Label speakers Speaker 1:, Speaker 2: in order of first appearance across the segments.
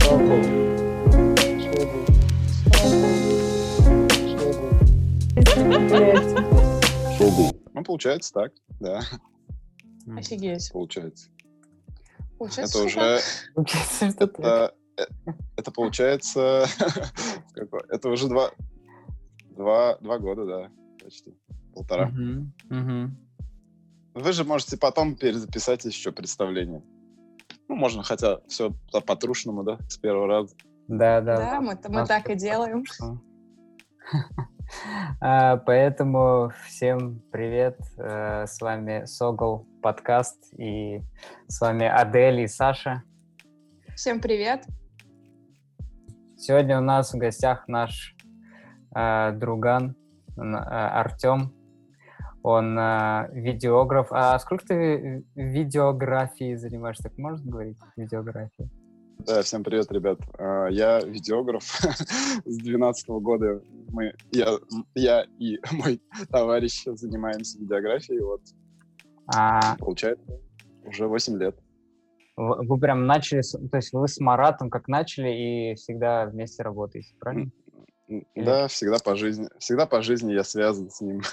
Speaker 1: Сокол.
Speaker 2: Согл.
Speaker 3: Ну, получается так, да,
Speaker 4: Офигеть.
Speaker 3: получается.
Speaker 4: Получается,
Speaker 3: Это уже,
Speaker 1: Получается,
Speaker 3: это, э, это получается, это уже два, два, два года, да, почти, полтора.
Speaker 1: Мгм, мгм.
Speaker 3: Вы же можете потом перезаписать еще представление. Ну, можно, хотя все по-трушному, да, с первого раза.
Speaker 1: Да, да.
Speaker 4: Да, мы, мы так и делаем.
Speaker 1: А, Поэтому всем привет. э, С вами Согл подкаст и с вами Адель и Саша.
Speaker 4: Всем привет.
Speaker 1: Сегодня у нас в гостях наш э, друган Артем. Он э, видеограф. А сколько ты в видеографии занимаешься? Так можно говорить? Видеографии.
Speaker 3: Да, всем привет, ребят. А, Я видеограф с 2012 года. Мы, я, я и мой товарищ занимаемся видеографией. Вот,
Speaker 1: А
Speaker 3: получается, уже 8 лет.
Speaker 1: вы вы прям начали, то есть вы с Маратом как начали и всегда вместе работаете, правильно?
Speaker 3: Да, всегда по жизни. Всегда по жизни я связан с ним.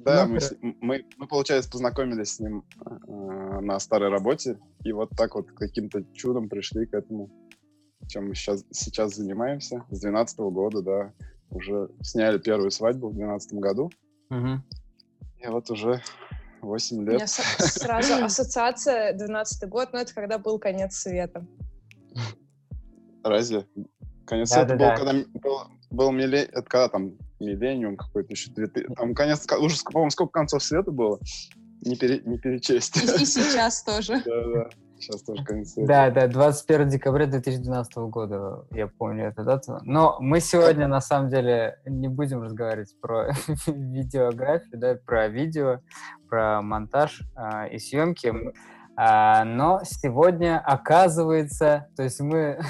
Speaker 3: Да,
Speaker 1: Ну,
Speaker 3: мы, получается, познакомились с ним э, на старой работе, и вот так вот каким-то чудом пришли к этому, чем мы сейчас, сейчас занимаемся. С 2012 года, да, уже сняли первую свадьбу в 2012 году, и вот уже 8
Speaker 4: У меня
Speaker 3: лет.
Speaker 4: сразу ассоциация 12 год, но это когда был конец света.
Speaker 3: Разве? Конец света был,
Speaker 1: Да-да-да.
Speaker 3: когда был, был милле- это когда там миллениум какой-то еще, 2000 там конец, уже, по-моему, сколько концов света было, не, пере- не перечесть.
Speaker 4: И, и сейчас тоже.
Speaker 3: Да-да, сейчас тоже конец света.
Speaker 1: Да, да, 21 декабря 2012 года, я помню эту дату. Но мы сегодня, на самом деле, не будем разговаривать про видеографию, да, про видео, про монтаж а, и съемки. А, но сегодня, оказывается, то есть мы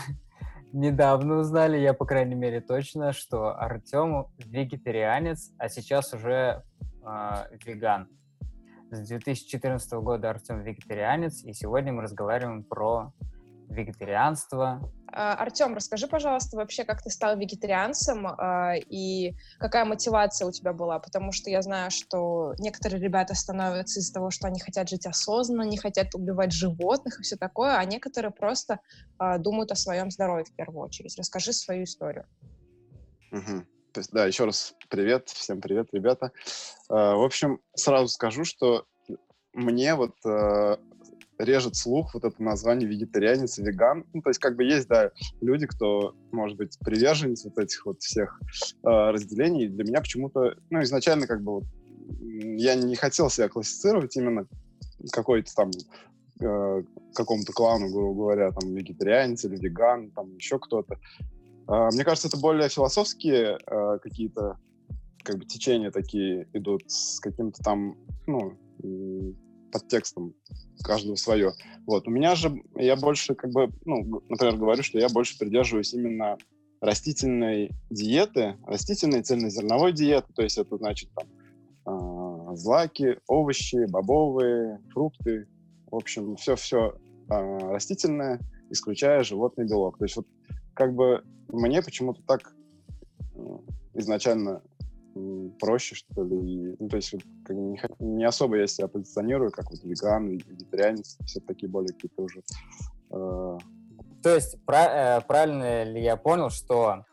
Speaker 1: недавно узнали, я, по крайней мере, точно, что Артем вегетарианец, а сейчас уже а, веган. С 2014 года Артем вегетарианец, и сегодня мы разговариваем про вегетарианство.
Speaker 4: А, Артем, расскажи, пожалуйста, вообще, как ты стал вегетарианцем а, и какая мотивация у тебя была? Потому что я знаю, что некоторые ребята становятся из-за того, что они хотят жить осознанно, не хотят убивать животных и все такое, а некоторые просто а, думают о своем здоровье в первую очередь. Расскажи свою историю.
Speaker 3: Мгм. То есть, да, еще раз привет, всем привет, ребята. В общем, сразу скажу, что мне вот э, режет слух вот это название вегетарианец и веган. Ну, то есть, как бы есть, да, люди, кто, может быть, приверженец вот этих вот всех э, разделений. Для меня почему-то, ну, изначально как бы вот я не хотел себя классифицировать именно какой-то там э, какому-то клану, грубо говоря, там, вегетарианец или веган, там, еще кто-то. А, Мне кажется, это более философские э, какие-то как бы течения такие идут с каким-то там, ну, м, подтекстом каждого свое. Вот. У меня же, я больше как бы, ну, например, говорю, что я больше придерживаюсь именно растительной диеты, растительной цельнозерновой диеты, то есть это значит там а, злаки, овощи, бобовые, фрукты, в общем, все-все растительное, исключая животный белок. То есть вот как бы мне почему-то так э, изначально проще, что ли. И, ну, то есть вот, как не, не особо я себя позиционирую, как вот веган, вегетарианец, все такие более какие-то уже... э,
Speaker 1: То есть, пра- э, правильно ли я понял, что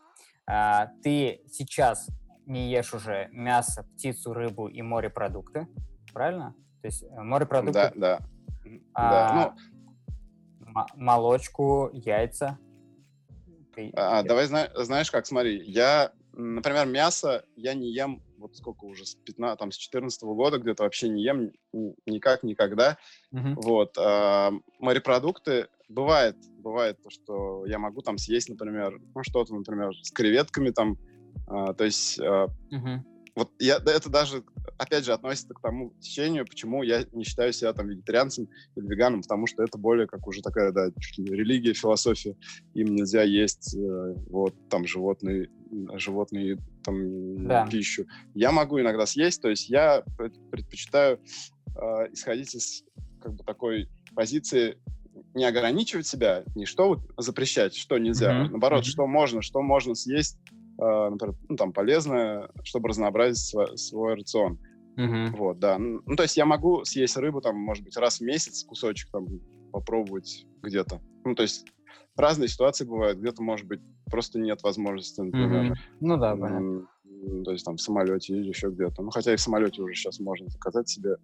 Speaker 1: а, ты сейчас не ешь уже мясо, птицу, рыбу и морепродукты, правильно? То есть э, морепродукты,
Speaker 3: да, да.
Speaker 1: А,
Speaker 3: Да, ну,
Speaker 1: молочку, яйца. Ты
Speaker 3: А,
Speaker 1: ешь.
Speaker 3: давай, зна- знаешь как, смотри, я, например, мясо я не ем, вот сколько уже, с 15, там, с 14 года где-то вообще не ем ни- никак, никогда,
Speaker 1: Мгм.
Speaker 3: вот, а, морепродукты, бывает, бывает то, что я могу там съесть, например, ну, что-то, например, с креветками там, а, то есть, а,
Speaker 1: Мгм.
Speaker 3: Вот я, это даже, опять же, относится к тому течению, почему я не считаю себя там вегетарианцем или веганом, потому что это более как уже такая, да, религия, философия. Им нельзя есть э, вот там животные, животные там
Speaker 1: Да.
Speaker 3: пищу. Я могу иногда съесть, то есть я пред- предпочитаю э, исходить из как бы такой позиции не ограничивать себя, не что вот запрещать, что нельзя, mm-hmm. наоборот, mm-hmm. что можно, что можно съесть, например, ну, там, полезное, чтобы разнообразить свой, свой рацион. Mm-hmm. Вот, да. Ну, то есть я могу съесть рыбу, там, может быть, раз в месяц кусочек там попробовать где-то. Ну, то есть разные ситуации бывают, где-то, может быть, просто нет возможности, например.
Speaker 1: Mm-hmm. Ну да, понятно.
Speaker 3: То есть там в самолете или еще где-то. Ну, хотя и в самолете уже сейчас можно заказать себе.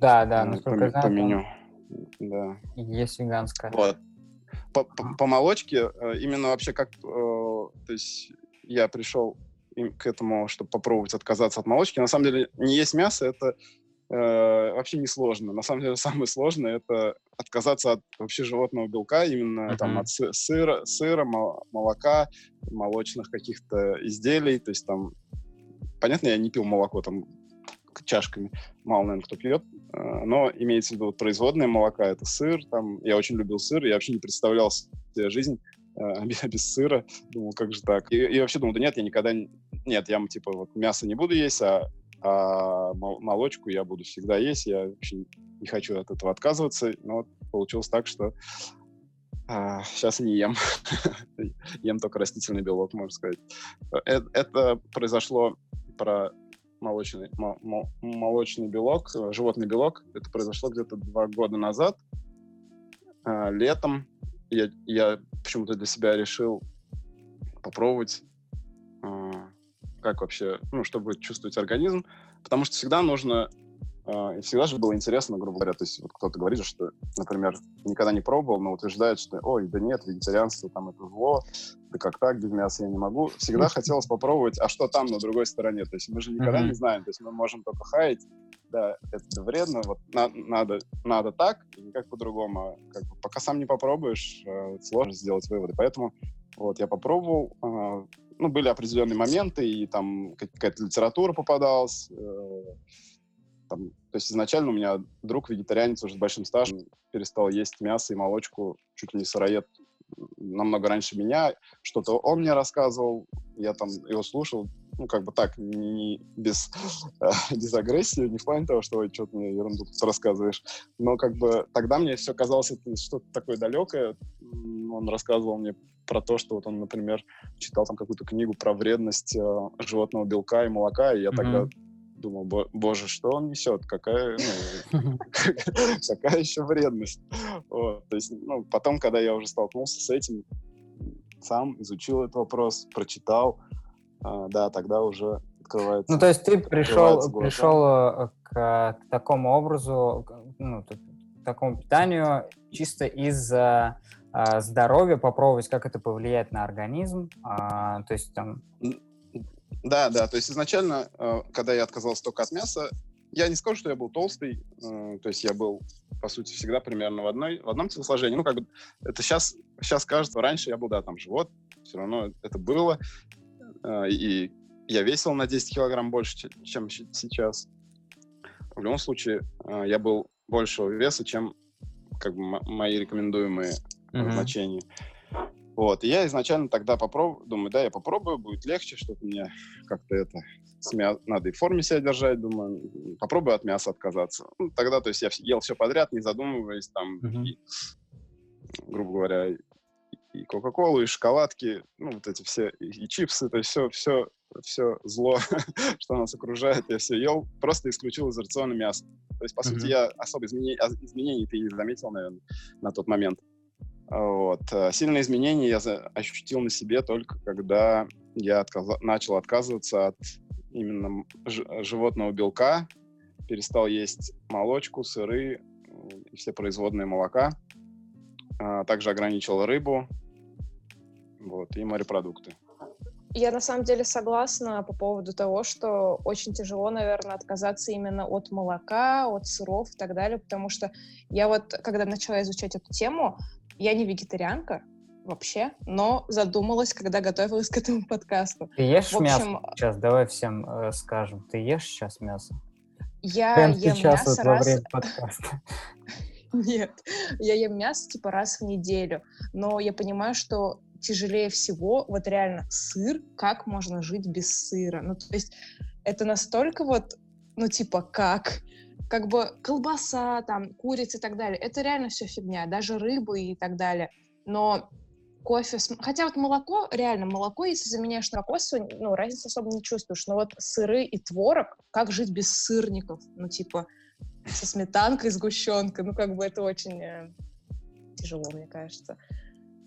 Speaker 1: Да, да, насколько
Speaker 3: по, знаю, по меню. Да.
Speaker 1: Есть веганская.
Speaker 3: Вот. По, по, по молочке э, именно вообще как... Э, то есть я пришел к этому, чтобы попробовать отказаться от молочки. На самом деле не есть мясо, это э, вообще не сложно. На самом деле самое сложное это отказаться от вообще животного белка, именно uh-huh. там от сыра, сыра, молока, молочных каких-то изделий. То есть там, понятно, я не пил молоко там чашками, мало, наверное, кто пьет, э, но имеется в виду производное молока, это сыр, там, я очень любил сыр, я вообще не представлял себе жизнь э, без, сыра, думал, как же так, и, и вообще думал, да нет, я никогда, не... нет, я, типа, вот мясо не буду есть, а а молочку я буду всегда есть, я вообще не хочу от этого отказываться, но вот получилось так, что а, сейчас не ем, ем только растительный белок, можно сказать. Это, это произошло про молочный, молочный белок, животный белок. Это произошло где-то два года назад, а, летом. Я, я почему-то для себя решил попробовать а, как вообще, ну, чтобы чувствовать организм, потому что всегда нужно, э, всегда же было интересно, грубо говоря, то есть вот кто-то говорит, что, например, никогда не пробовал, но утверждает, что, ой, да нет, вегетарианство там это зло, да как так, без мяса я не могу. Всегда хотелось попробовать, а что там на другой стороне, то есть мы же никогда mm-hmm. не знаем, то есть мы можем только хаять, да, это вредно, вот на, надо, надо так, и никак по-другому. А как бы, пока сам не попробуешь, э, сложно сделать выводы. Поэтому вот я попробовал, э, ну, были определенные моменты, и там какая-то литература попадалась. Э, там, то есть изначально у меня друг вегетарианец уже с большим стажем перестал есть мясо и молочку, чуть ли не сыроед намного раньше меня. Что-то он мне рассказывал, я там его слушал, ну, как бы так, не, без, э, без агрессии, не в плане того, что что-то мне ерунду рассказываешь, но как бы тогда мне все казалось это что-то такое далекое. Он рассказывал мне про то, что вот он, например, читал там какую-то книгу про вредность э, животного белка и молока, и я mm-hmm. тогда думал, боже, что он несет, какая, ну, какая еще вредность. Вот, то есть, ну, потом, когда я уже столкнулся с этим, сам изучил этот вопрос, прочитал, э, да, тогда уже открывается.
Speaker 1: Ну, то есть ты пришел, пришел э, к, к такому образу, ну, к такому питанию чисто из-за э, здоровья, попробовать, как это повлияет на организм, э, то есть там...
Speaker 3: Да, да, то есть изначально, э, когда я отказался только от мяса, я не скажу, что я был толстый, э, то есть я был, по сути, всегда примерно в, одной, в одном телосложении. Ну, как бы это сейчас, сейчас кажется, раньше я был, да, там живот, все равно это было, э, и я весил на 10 килограмм больше, чем сейчас. В любом случае, я был большего веса, чем как бы мои рекомендуемые mm-hmm. значения. Вот, и я изначально тогда попробую, думаю, да, я попробую, будет легче, что-то мне как-то это, мя... надо и в форме себя держать, думаю, попробую от мяса отказаться. Ну, тогда, то есть я ел все подряд, не задумываясь, там, mm-hmm. и, грубо говоря, и Кока-Колу, и шоколадки, ну, вот эти все, и, и чипсы, то есть все, все, все зло, что нас окружает, я все ел, просто исключил из рациона мясо. То есть, по mm-hmm. сути, я особо изменений, а, изменений ты не заметил, наверное, на тот момент. Вот. Э, сильные изменения я ощутил на себе только когда я отказ... начал отказываться от именно животного белка, перестал есть молочку, сыры и все производные молока. А, также ограничил рыбу вот, и морепродукты.
Speaker 4: Я на самом деле согласна по поводу того, что очень тяжело, наверное, отказаться именно от молока, от сыров и так далее, потому что я вот, когда начала изучать эту тему, я не вегетарианка вообще, но задумалась, когда готовилась к этому подкасту.
Speaker 1: Ты ешь общем, мясо? Сейчас давай всем э, скажем. Ты ешь сейчас мясо?
Speaker 4: Я Прям ем сейчас мясо
Speaker 1: вот раз... во время подкаста.
Speaker 4: Нет, я ем мясо типа раз в неделю, но я понимаю, что тяжелее всего вот реально сыр, как можно жить без сыра. Ну, то есть это настолько вот, ну, типа, как? Как бы колбаса, там, курица и так далее, это реально все фигня, даже рыбы и так далее. Но кофе, с... хотя вот молоко, реально, молоко, если заменяешь на кокос, ну, разницы особо не чувствуешь, но вот сыры и творог, как жить без сырников? Ну, типа, со сметанкой, сгущенкой, ну, как бы это очень э, тяжело, мне кажется.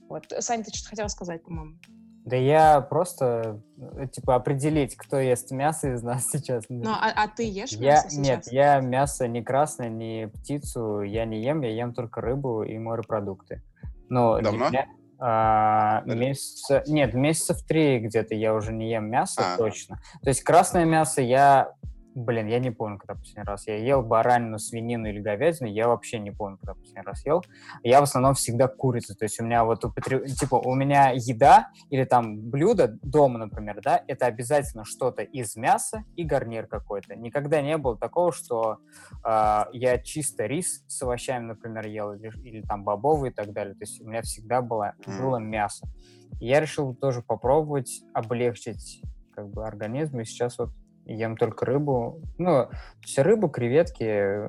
Speaker 4: Вот. Саня, ты что-то хотела сказать, по-моему?
Speaker 1: Да я просто, э, типа, определить, кто ест мясо из нас сейчас.
Speaker 4: Ну, а, а ты ешь
Speaker 1: я,
Speaker 4: мясо сейчас?
Speaker 1: Нет, я мясо не красное, не птицу я не ем, я ем только рыбу и морепродукты. Но для
Speaker 3: Давно?
Speaker 1: меня, а, месяца, нет, месяцев три где-то я уже не ем мясо
Speaker 3: А.
Speaker 1: точно. То есть красное мясо я, блин, я не помню, когда последний раз я ел баранину, свинину или говядину, я вообще не помню, когда последний раз ел. Я в основном всегда курицу, то есть у меня вот употреб... типа у меня еда или там блюдо дома, например, да, это обязательно что-то из мяса и гарнир какой-то. Никогда не было такого, что а, я чисто рис с овощами, например, ел или, или там бобовые и так далее. То есть у меня всегда было, было мясо. И я решил тоже попробовать облегчить как бы организм, и сейчас вот ем только рыбу. Ну, есть рыбу, креветки,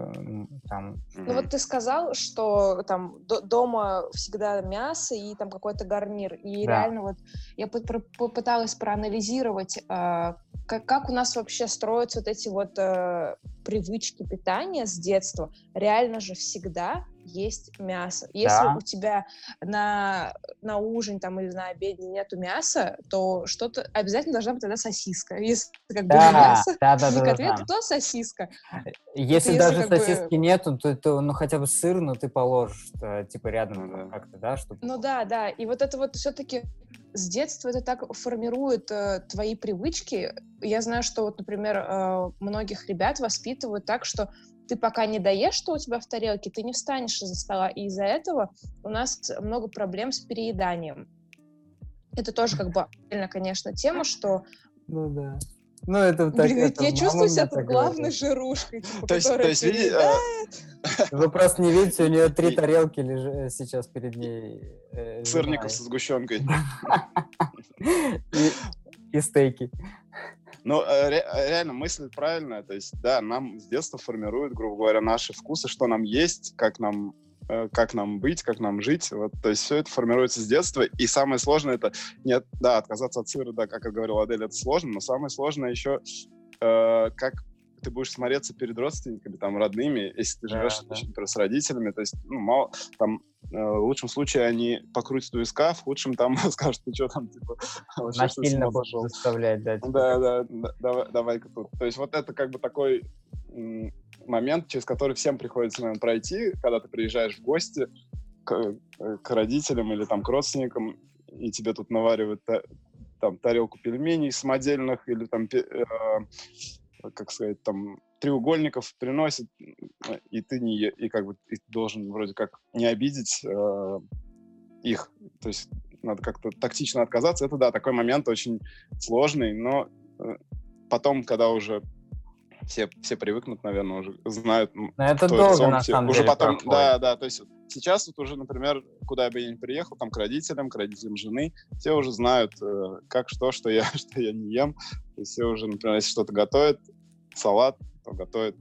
Speaker 1: там,
Speaker 4: Ну вот ты сказал, что там до- дома всегда мясо и там какой-то гарнир. И
Speaker 1: Да.
Speaker 4: реально вот я попыталась проанализировать, а, как, как у нас вообще строятся вот эти вот э, привычки питания с детства. Реально же всегда есть мясо. Если
Speaker 1: Да.
Speaker 4: у тебя на, на ужин там или на обед нету мяса, то что-то обязательно должна быть тогда сосиска. Если как бы
Speaker 1: Да,
Speaker 4: мясо,
Speaker 1: да, да, да,
Speaker 4: котлета,
Speaker 1: да.
Speaker 4: то сосиска.
Speaker 1: Если
Speaker 4: если
Speaker 1: даже
Speaker 4: как бы-
Speaker 1: сосиски нету, то это, ну, хотя бы сыр, ну, ты положишь, э, типа, рядом
Speaker 3: Ну
Speaker 1: как-то, да, чтобы...
Speaker 4: Ну да, да. И вот это вот все-таки с детства это так формирует э, твои привычки. Я знаю, что вот, например, э, многих ребят воспитывают так, что ты пока не доешь, что у тебя в тарелке, ты не встанешь из-за стола. И из-за этого у нас много проблем с перееданием. Это тоже как бы отдельно, конечно, тема, что,
Speaker 1: Ну, да. Ну, это так...
Speaker 4: блин,
Speaker 1: это
Speaker 4: я чувствую себя тут главной
Speaker 1: говорит.
Speaker 4: жирушкой, типа,
Speaker 3: То есть, то есть, види-
Speaker 4: переедает.
Speaker 1: Вы просто не видите, у нее три тарелки лежат сейчас перед ней. э,
Speaker 3: Сырников со сгущенкой.
Speaker 1: И стейки.
Speaker 3: Ну, э, ре- реально, мысль правильная. То есть, да, нам с детства формируют, грубо говоря, наши вкусы, что нам есть, как нам э, как нам быть, как нам жить. Вот, то есть все это формируется с детства. И самое сложное это, нет, да, отказаться от сыра, да, как и говорила Адель, это сложно, но самое сложное еще, э, как ты будешь смотреться перед родственниками, там, родными, если ты живешь,
Speaker 1: да.
Speaker 3: например, с родителями, то есть, ну, мало, там, э, в лучшем случае они покрутят у виска, в худшем там скажут, ты что там, типа, вообще,
Speaker 1: Насильно будут
Speaker 3: сошел?»
Speaker 1: заставлять, да. типа,
Speaker 3: Да, да, да, давай, давай-ка тут. То есть вот это как бы такой момент, через который всем приходится, наверное, пройти, когда ты приезжаешь в гости к, к родителям или там к родственникам, и тебе тут наваривают та- там тарелку пельменей самодельных или там, э, как сказать, там треугольников приносят, э, и ты не, и как бы ты должен вроде как не обидеть э, их. То есть надо как-то тактично отказаться. Это, да, такой момент очень сложный, но э, потом, когда уже все, все привыкнут, наверное, уже знают,
Speaker 1: Но это долго,
Speaker 3: сон,
Speaker 1: на
Speaker 3: все-
Speaker 1: самом
Speaker 3: уже
Speaker 1: деле,
Speaker 3: потом,
Speaker 1: проходит.
Speaker 3: да, да, то есть сейчас вот уже, например, куда бы я ни приехал, там к родителям, к родителям жены, все уже знают, э, как что, что я, что я не ем, есть все уже, например, если что-то готовят, салат, то готовят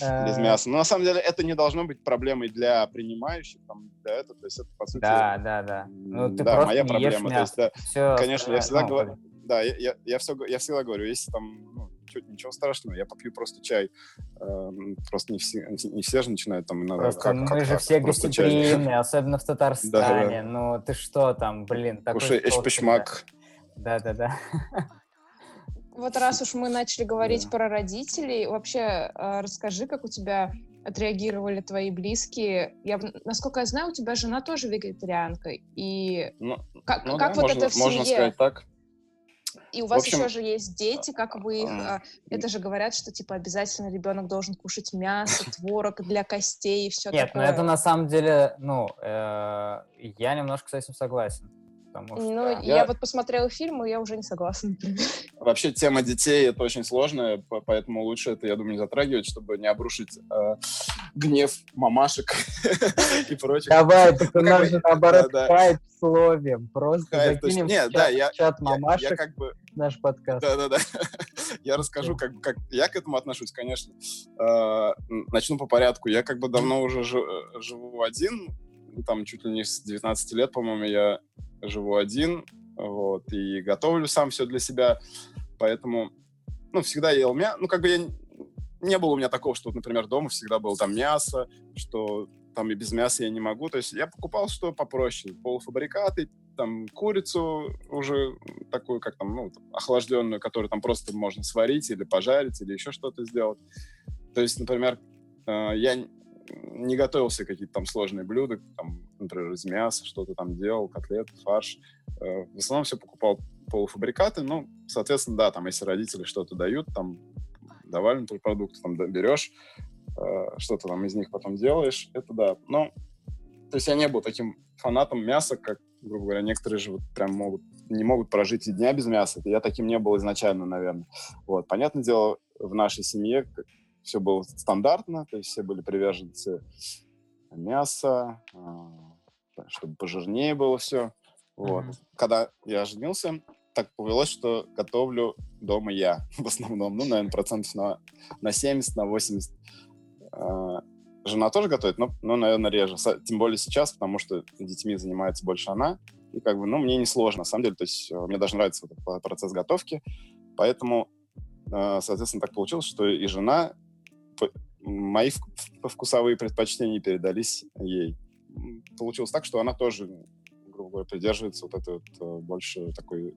Speaker 3: э, без
Speaker 1: Э,
Speaker 3: мяса. Но на самом деле это не должно быть проблемой для принимающих, там, для этого, то есть это, по сути,
Speaker 1: Да, да, да. Ну, ты
Speaker 3: да,
Speaker 1: просто
Speaker 3: моя
Speaker 1: не
Speaker 3: проблема,
Speaker 1: ешь
Speaker 3: то есть, да,
Speaker 1: Все
Speaker 3: Конечно, я всегда говорю,
Speaker 1: говорю.
Speaker 3: да, я, я, я, все, я всегда говорю, если там, ну, ничего, ничего страшного, я попью просто чай. Эм, просто не все, не все же начинают там иногда.
Speaker 1: Просто
Speaker 3: как-
Speaker 1: мы
Speaker 3: как
Speaker 1: же
Speaker 3: так?
Speaker 1: все гостеприимные, особенно в Татарстане.
Speaker 3: Да, да.
Speaker 1: Ну, ты что там, блин, такой
Speaker 3: Кушай эшпешмак.
Speaker 1: Да-да-да.
Speaker 4: Вот раз уж мы начали говорить
Speaker 3: Да.
Speaker 4: про родителей, вообще э, расскажи, как у тебя отреагировали твои близкие. Я, насколько я знаю, у тебя жена тоже вегетарианка. И
Speaker 3: Ну,
Speaker 4: как,
Speaker 3: ну
Speaker 4: как
Speaker 3: да,
Speaker 4: вот
Speaker 3: можно,
Speaker 4: это в
Speaker 3: можно
Speaker 4: семье?
Speaker 3: сказать так.
Speaker 4: И у вас
Speaker 3: общем,
Speaker 4: еще же есть дети, как вы их...
Speaker 3: а,
Speaker 4: а, Это же говорят, что типа обязательно ребенок должен кушать мясо, творог для костей и все
Speaker 1: Нет,
Speaker 4: такое.
Speaker 1: ну это на самом деле, ну, э, я немножко с этим согласен. Потому что...
Speaker 4: Ну, я...
Speaker 3: Я-
Speaker 4: вот посмотрела фильм, и я уже не согласна, например.
Speaker 3: Вообще тема детей это очень сложная, по- поэтому лучше это, я думаю, не затрагивать, чтобы не обрушить э, гнев мамашек и прочих.
Speaker 1: Давай, так у нас же наоборот хайп словим. Просто
Speaker 3: Хайп,
Speaker 1: закинем
Speaker 3: не,
Speaker 1: в
Speaker 3: да,
Speaker 1: чат,
Speaker 3: я-
Speaker 1: в чат
Speaker 3: Я- я
Speaker 1: мамашек
Speaker 3: как бы
Speaker 1: наш подкаст.
Speaker 3: Да-да-да. я расскажу, как, как я к этому отношусь, конечно. Э, начну по порядку. Я как бы давно уже живу один, там чуть ли не с 19 лет, по-моему, я живу один, вот, и готовлю сам все для себя, поэтому, ну, всегда ел мясо, ну, как бы я, не было у меня такого, что, например, дома всегда было там мясо, что там и без мяса я не могу, то есть я покупал что попроще, полуфабрикаты, там курицу уже такую, как там, ну, охлажденную, которую там просто можно сварить или пожарить, или еще что-то сделать. То есть, например, э, я не готовился какие-то там сложные блюда, там, например, из мяса что-то там делал, котлеты, фарш. Э, в основном все покупал полуфабрикаты, ну, соответственно, да, там, если родители что-то дают, там, давали, например, продукты, там, берешь, э, что-то там из них потом делаешь, это да. Но, то есть я не был таким фанатом мяса, как, грубо говоря, некоторые же вот прям могут, не могут прожить и дня без мяса. Я таким не был изначально, наверное. Вот, понятное дело, в нашей семье все было стандартно, то есть все были приверженцы мяса, а, чтобы пожирнее было все. Вот. Mm-hmm. Когда я женился, так повелось, что готовлю дома я в основном. Ну, наверное, процентов на, на 70, на 80. А, жена тоже готовит, но, но, наверное, реже. Тем более сейчас, потому что детьми занимается больше она. И как бы, ну, мне не сложно, на самом деле. То есть э, мне даже нравится этот процесс готовки. Поэтому, э, соответственно, так получилось, что и жена, мои вкусовые предпочтения передались ей. Получилось так, что она тоже, грубо говоря, придерживается вот этой вот э, больше такой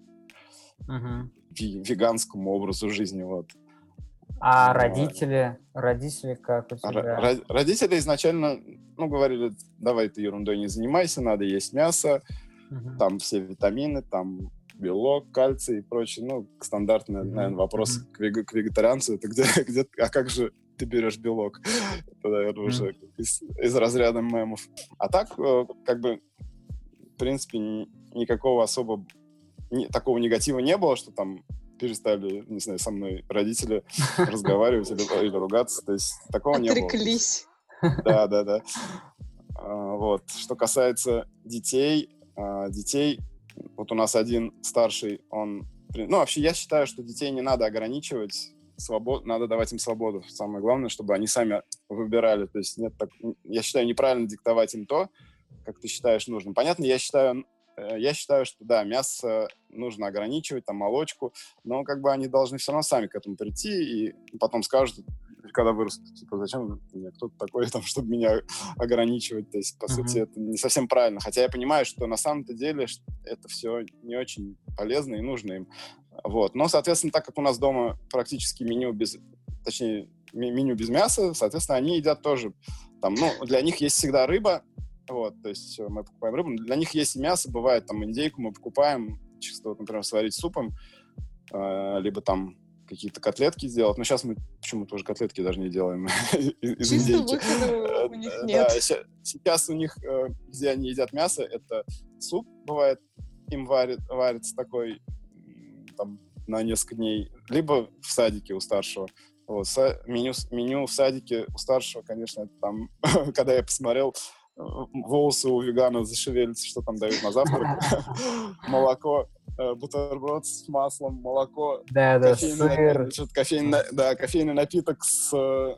Speaker 3: uh-huh. веганскому образу жизни, вот.
Speaker 1: А родители, родители как у тебя?
Speaker 3: Родители изначально, ну, говорили, давай ты ерундой не занимайся, надо есть мясо, uh-huh. там все витамины, там белок, кальций и прочее. Ну, стандартный, наверное, вопрос uh-huh. к, вег- к вегетарианцу. Это где, где, а как же ты берешь белок. Это, наверное, уже из, из разряда мемов. А так, э, как бы, в принципе, никакого особо ни, такого негатива не было, что там перестали, не знаю, со мной родители разговаривать или, или ругаться. То есть такого не было.
Speaker 4: Отреклись.
Speaker 3: Да, да, да. А, вот. Что касается детей, а, детей, вот у нас один старший, он... Ну, вообще, я считаю, что детей не надо ограничивать свобод, надо давать им свободу. Самое главное, чтобы они сами выбирали. То есть нет так, я считаю неправильно диктовать им то, как ты считаешь нужным. Понятно, я считаю, э, я считаю, что да, мясо нужно ограничивать, там молочку, но как бы они должны все равно сами к этому прийти и потом скажут, когда вырастут, типа, зачем мне кто-то такой, там, чтобы меня ограничивать, то есть, по uh-huh. сути, это не совсем правильно, хотя я понимаю, что на самом-то деле это все не очень полезно и нужно им, вот, но, соответственно, так как у нас дома практически меню без, точнее, меню без мяса, соответственно, они едят тоже, там, ну, для них есть всегда рыба, вот, то есть мы покупаем рыбу, для них есть и мясо, бывает, там, индейку мы покупаем, чисто, вот, например, сварить супом, э, либо там какие-то котлетки сделать. Но сейчас мы почему-то уже котлетки даже не делаем из индейки.
Speaker 4: у них нет.
Speaker 3: сейчас у них, э, где они едят мясо, это суп бывает, им варит, варится такой там на несколько дней, либо в садике у старшего. Вот, меню, меню в садике у старшего, конечно, там, когда я посмотрел, э, волосы у вегана зашевелятся, что там дают на завтрак. Молоко Э, бутерброд с маслом, молоко,
Speaker 1: да, да, сыр.
Speaker 3: кофейный, да, кофейный напиток с э,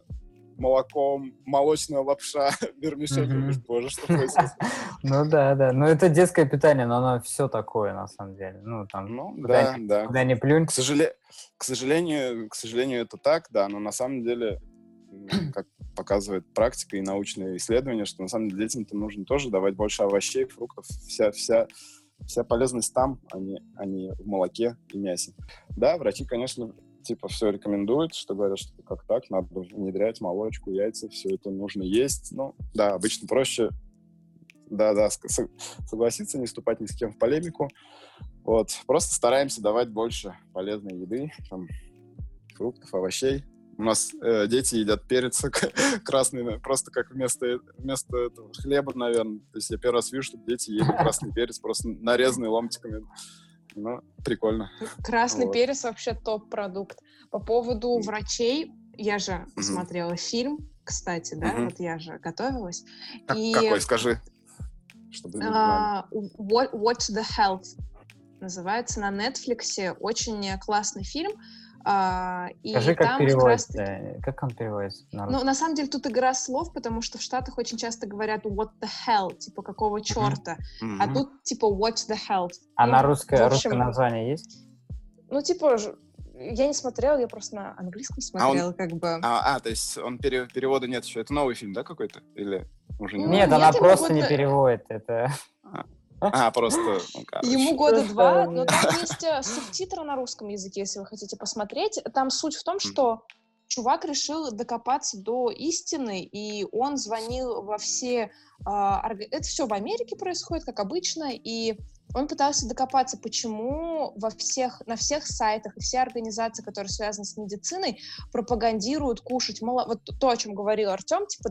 Speaker 3: молоком, молочная лапша, вермишель, mm-hmm. боже, что происходит.
Speaker 1: Ну да, да, ну это детское питание, но оно все такое на самом деле. Ну там,
Speaker 3: ну, да, да.
Speaker 1: Куда не плюнь.
Speaker 3: К, сожале... к сожалению, к сожалению, это так, да, но на самом деле, как показывает практика и научные исследования, что на самом деле детям-то нужно тоже давать больше овощей, фруктов, вся, вся Вся полезность там, а не, а не в молоке и мясе. Да, врачи, конечно, типа все рекомендуют, что говорят, что как так, надо внедрять молочку, яйца, все это нужно есть. Ну, да, обычно проще, да-да, согласиться, не вступать ни с кем в полемику. Вот, просто стараемся давать больше полезной еды, там, фруктов, овощей, у нас э, дети едят перец красный просто как вместо, вместо этого хлеба, наверное. То есть я первый раз вижу, что дети едят красный перец, просто нарезанный ломтиками. Ну, прикольно.
Speaker 4: Красный вот. перец вообще топ-продукт. По поводу врачей, я же посмотрела фильм, кстати, да, вот я же готовилась.
Speaker 3: и... Какой, скажи. Чтобы
Speaker 4: uh, Watch the Health называется на Netflix. Очень классный фильм А,
Speaker 1: и Скажи, как там переводится, как, раз... как он переводится?
Speaker 4: На ну, на самом деле тут игра слов, потому что в Штатах очень часто говорят what the hell, типа какого черта, mm-hmm. а тут типа what the hell.
Speaker 1: А ну, на русское, общем, русское название есть?
Speaker 4: Ну, типа, я не смотрела, я просто на английском смотрела, а он, как бы.
Speaker 3: А, а, то есть он пере, перевода нет еще. Это новый фильм, да, какой-то? Или
Speaker 1: уже не Нет, она просто не переводит. Это.
Speaker 3: А. А, просто... Ну,
Speaker 4: Ему года два, но там есть э, субтитры на русском языке, если вы хотите посмотреть. Там суть в том, что чувак решил докопаться до истины, и он звонил во все... Э, это все в Америке происходит, как обычно, и он пытался докопаться, почему во всех, на всех сайтах и все организации, которые связаны с медициной, пропагандируют кушать мало... Вот то, о чем говорил Артем, типа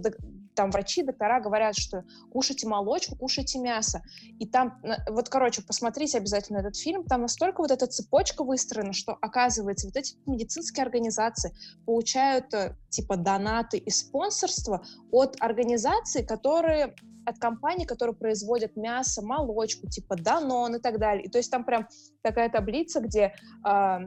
Speaker 4: там врачи, доктора говорят, что кушайте молочку, кушайте мясо. И там, вот, короче, посмотрите обязательно этот фильм, там настолько вот эта цепочка выстроена, что, оказывается, вот эти медицинские организации получают э, типа донаты и спонсорство от организаций, которые от компаний, которые производят мясо, молочку, типа Данон и так далее. И то есть там прям такая таблица, где э,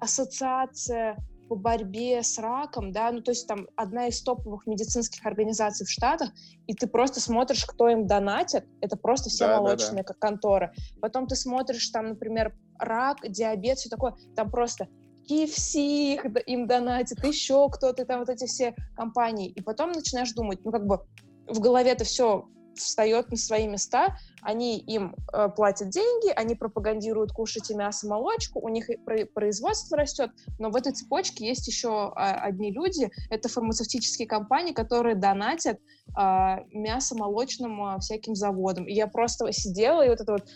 Speaker 4: ассоциация по борьбе с раком, да, ну то есть там одна из топовых медицинских организаций в Штатах, и ты просто смотришь, кто им донатит, это просто все да, молочные да, да. конторы. Потом ты смотришь там, например, рак, диабет, все такое, там просто KFC им донатит, еще кто-то, там вот эти все компании. И потом начинаешь думать, ну как бы в голове это все встает на свои места, они им э, платят деньги, они пропагандируют кушайте мясо, молочку, у них производство растет, но в этой цепочке есть еще э, одни люди, это фармацевтические компании, которые донатят э, мясо молочным э, всяким заводам. И я просто сидела и вот это вот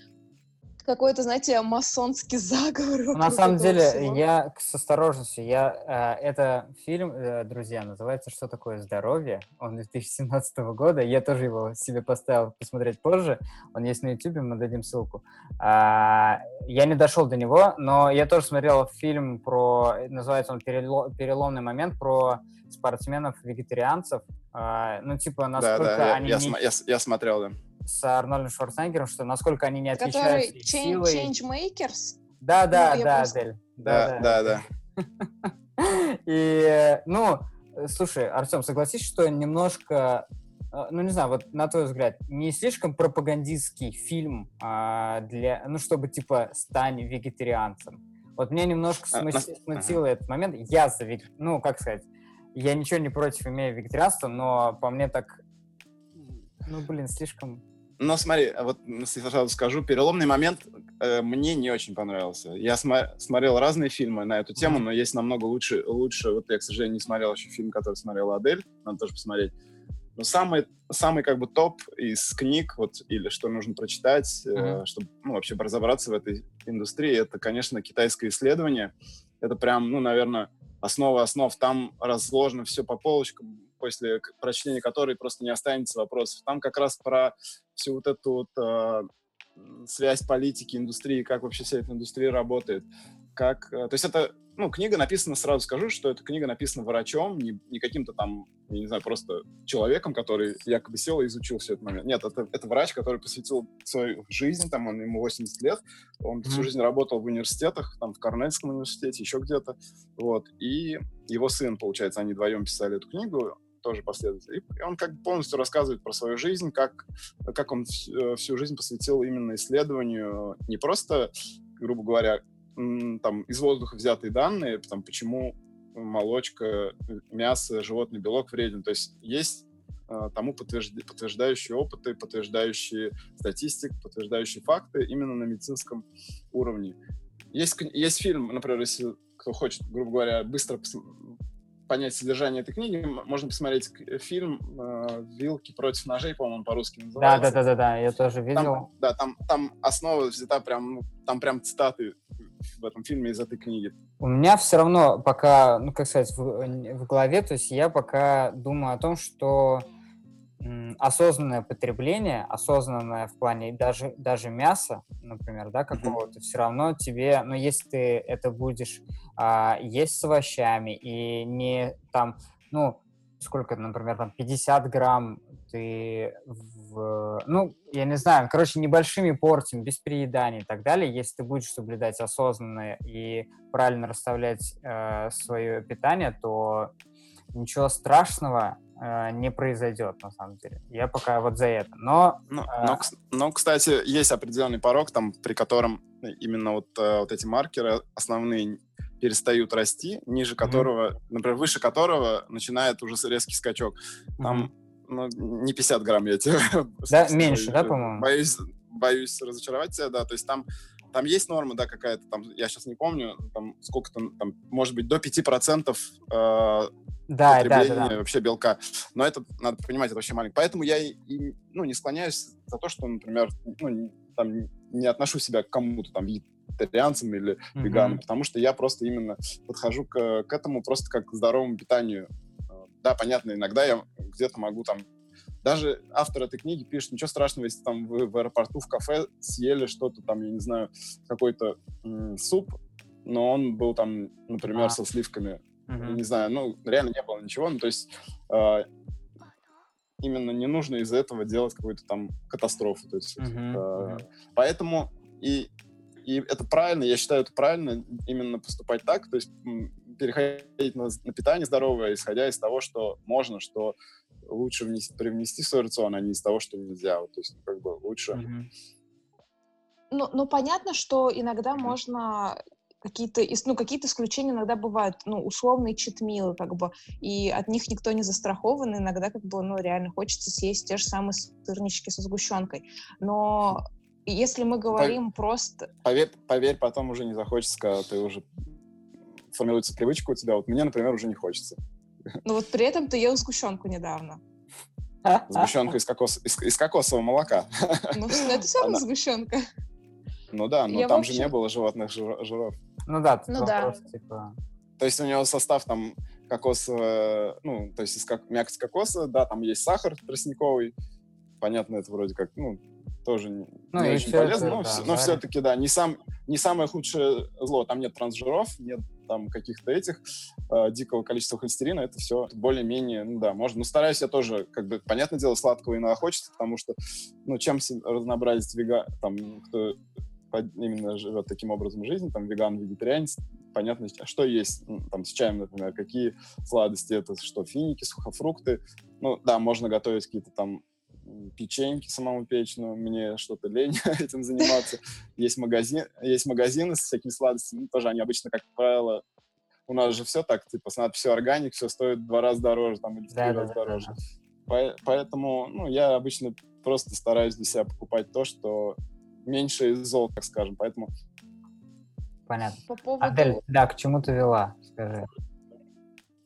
Speaker 4: какой-то, знаете, масонский заговор.
Speaker 1: На самом деле, всего. я с осторожностью, я, э, это фильм, э, друзья, называется «Что такое здоровье?». Он 2017 года, я тоже его себе поставил посмотреть позже. Он есть на YouTube, мы дадим ссылку. А, я не дошел до него, но я тоже смотрел фильм про, называется он «Переломный момент», про спортсменов-вегетарианцев. А, ну, типа, насколько да, да,
Speaker 3: они... Я,
Speaker 1: не...
Speaker 3: я, я смотрел, да
Speaker 1: с Арнольдом Шварценеггером, что насколько они не отличаются
Speaker 4: Который силой. Changemakers?
Speaker 1: Да, да, ну, да, просто... Адель.
Speaker 3: Да, да, да.
Speaker 1: И, ну, слушай, Артем, согласись, что немножко, э, ну, не знаю, вот на твой взгляд, не слишком пропагандистский фильм а, для, ну, чтобы, типа, стань вегетарианцем? Вот меня немножко а, смутил этот момент. Я за ну, как сказать, я ничего не против имею вегетарианства, но по мне так, ну, блин, слишком
Speaker 3: но смотри, вот сразу скажу, переломный момент э, мне не очень понравился. Я см- смотрел разные фильмы на эту тему, но есть намного лучше, лучше. Вот я, к сожалению, не смотрел еще фильм, который смотрела Адель, надо тоже посмотреть. Но самый, самый как бы топ из книг, вот, или что нужно прочитать, mm-hmm. э, чтобы ну, вообще разобраться в этой индустрии, это, конечно, китайское исследование. Это прям, ну, наверное, основа основ. Там разложено все по полочкам, после прочтения которой просто не останется вопросов. Там как раз про всю вот эту вот э, связь политики, индустрии, как вообще вся эта индустрия работает. Как, э, то есть это, ну, книга написана, сразу скажу, что эта книга написана врачом, не, не каким-то там, я не знаю, просто человеком, который якобы сел и изучил все этот момент. Нет, это, это врач, который посвятил свою жизнь, там, он ему 80 лет, он mm-hmm. всю жизнь работал в университетах, там, в Корнельском университете, еще где-то, вот, и его сын, получается, они вдвоем писали эту книгу, тоже последователь. И он как бы полностью рассказывает про свою жизнь, как, как он всю, э, всю жизнь посвятил именно исследованию не просто, грубо говоря, там из воздуха взятые данные, там, почему молочка, мясо, животный белок вреден. То есть есть э, тому подтвержд... подтверждающие опыты, подтверждающие статистику, подтверждающие факты именно на медицинском уровне. Есть, есть фильм, например, если кто хочет, грубо говоря, быстро понять содержание этой книги, можно посмотреть фильм э, «Вилки против ножей», по-моему, по-русски называется.
Speaker 1: Да, да, да, да, да, я тоже видел.
Speaker 3: Там, да, там, там основа взята прям, ну, там прям цитаты в этом фильме из этой книги.
Speaker 1: У меня все равно пока, ну, как сказать, в, в голове, то есть я пока думаю о том, что осознанное потребление, осознанное в плане даже, даже мяса, например, да, какого-то, mm-hmm. все равно тебе, ну, если ты это будешь а, есть с овощами и не там, ну, сколько, например, там 50 грамм ты в ну, я не знаю, короче, небольшими порциями, без переедания и так далее, если ты будешь соблюдать осознанно и правильно расставлять э, свое питание, то ничего страшного э, не произойдет, на самом деле. Я пока вот за это. Но,
Speaker 3: ну, э... но, но, кстати, есть определенный порог, там, при котором именно вот, э, вот эти маркеры основные перестают расти, ниже которого, mm-hmm. например, выше которого начинает уже резкий скачок. Там mm-hmm ну, не 50 грамм, я тебе...
Speaker 1: Да, меньше, да, по-моему?
Speaker 3: Боюсь, боюсь разочаровать тебя, да, то есть там там есть норма, да, какая-то, там, я сейчас не помню, там сколько-то, там, может быть, до 5% э, да, потребления да, да, да. вообще белка. Но это, надо понимать, это вообще маленько. Поэтому я и, и, ну, не склоняюсь за то, что, например, ну, там, не отношу себя к кому-то, там, вегетарианцам или mm-hmm. веганам, потому что я просто именно подхожу к, к этому просто как к здоровому питанию да, понятно, иногда я где-то могу там даже автор этой книги пишет, ничего страшного, если там вы в аэропорту в кафе съели что-то там, я не знаю, какой-то м- суп, но он был там, например, а. со сливками. Mm-hmm. Не знаю, ну, реально не было ничего. Ну, то есть э, именно не нужно из-за этого делать какую-то там катастрофу. То есть, mm-hmm. э, поэтому и, и это правильно, я считаю, это правильно именно поступать так. То есть переходить на, на питание здоровое, исходя из того, что можно, что лучше внести, привнести в свой рацион, а не из того, что нельзя. Вот, то есть, как бы лучше. Mm-hmm.
Speaker 4: Ну, ну, понятно, что иногда можно какие-то, ну, какие-то исключения иногда бывают, ну, условные читмилы, как бы, и от них никто не застрахован, иногда, как бы, ну, реально хочется съесть те же самые сырнички со сгущенкой. Но если мы говорим По... просто...
Speaker 3: Поверь, поверь, потом уже не захочется, когда ты уже формируется привычка у тебя. Вот мне, например, уже не хочется.
Speaker 4: Ну вот при этом ты ел сгущенку недавно.
Speaker 3: Сгущенку из, кокос, из, из кокосового молока.
Speaker 4: Ну, это все равно сгущенка.
Speaker 3: Ну да, но Я там же не было животных жиров.
Speaker 1: Ну да,
Speaker 4: ну да.
Speaker 1: типа...
Speaker 3: То есть у него состав там кокосового, ну, то есть из как, мякоть кокоса, да, там есть сахар тростниковый. Понятно, это вроде как, ну, тоже ну, не очень полезно, это, но, да, но все-таки, да, не, сам, не самое худшее зло. Там нет трансжиров, нет там каких-то этих э, дикого количества холестерина, это все более-менее, ну да, можно. Но стараюсь я тоже, как бы, понятное дело, сладкого иногда хочется, потому что, ну, чем разнообразить вега, там, кто именно живет таким образом жизни, там, веган, вегетарианец, понятно, что есть, там, с чаем, например, какие сладости, это что, финики, сухофрукты, ну, да, можно готовить какие-то там печеньки самому печь, но мне что-то лень этим заниматься. Есть, магазин, есть магазины с всякими сладостями, ну, тоже они обычно, как правило, у нас же все так, типа, с надписью органик, все стоит в два раза дороже, там, или в три да, раза да, дороже. Да, да. Поэтому, ну, я обычно просто стараюсь для себя покупать то, что меньше из зол, так скажем, поэтому...
Speaker 1: Понятно. По поводу... Адель, да, к чему ты вела, скажи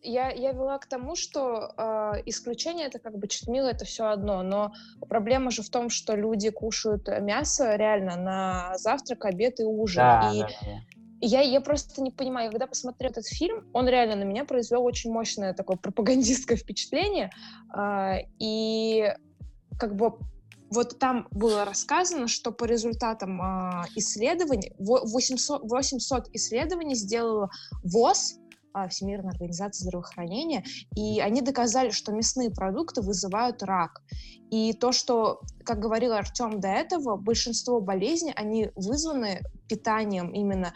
Speaker 4: я, я вела к тому, что э, исключение это как бы читмил, это все одно, но проблема же в том, что люди кушают мясо реально на завтрак, обед и ужин. Да, и да, да. Я, я просто не понимаю, когда посмотрел этот фильм, он реально на меня произвел очень мощное такое пропагандистское впечатление. Э, и как бы вот там было рассказано, что по результатам э, исследований, 800, 800 исследований сделала ВОЗ, Всемирной организации здравоохранения, и они доказали, что мясные продукты вызывают рак. И то, что, как говорил Артем до этого, большинство болезней, они вызваны питанием именно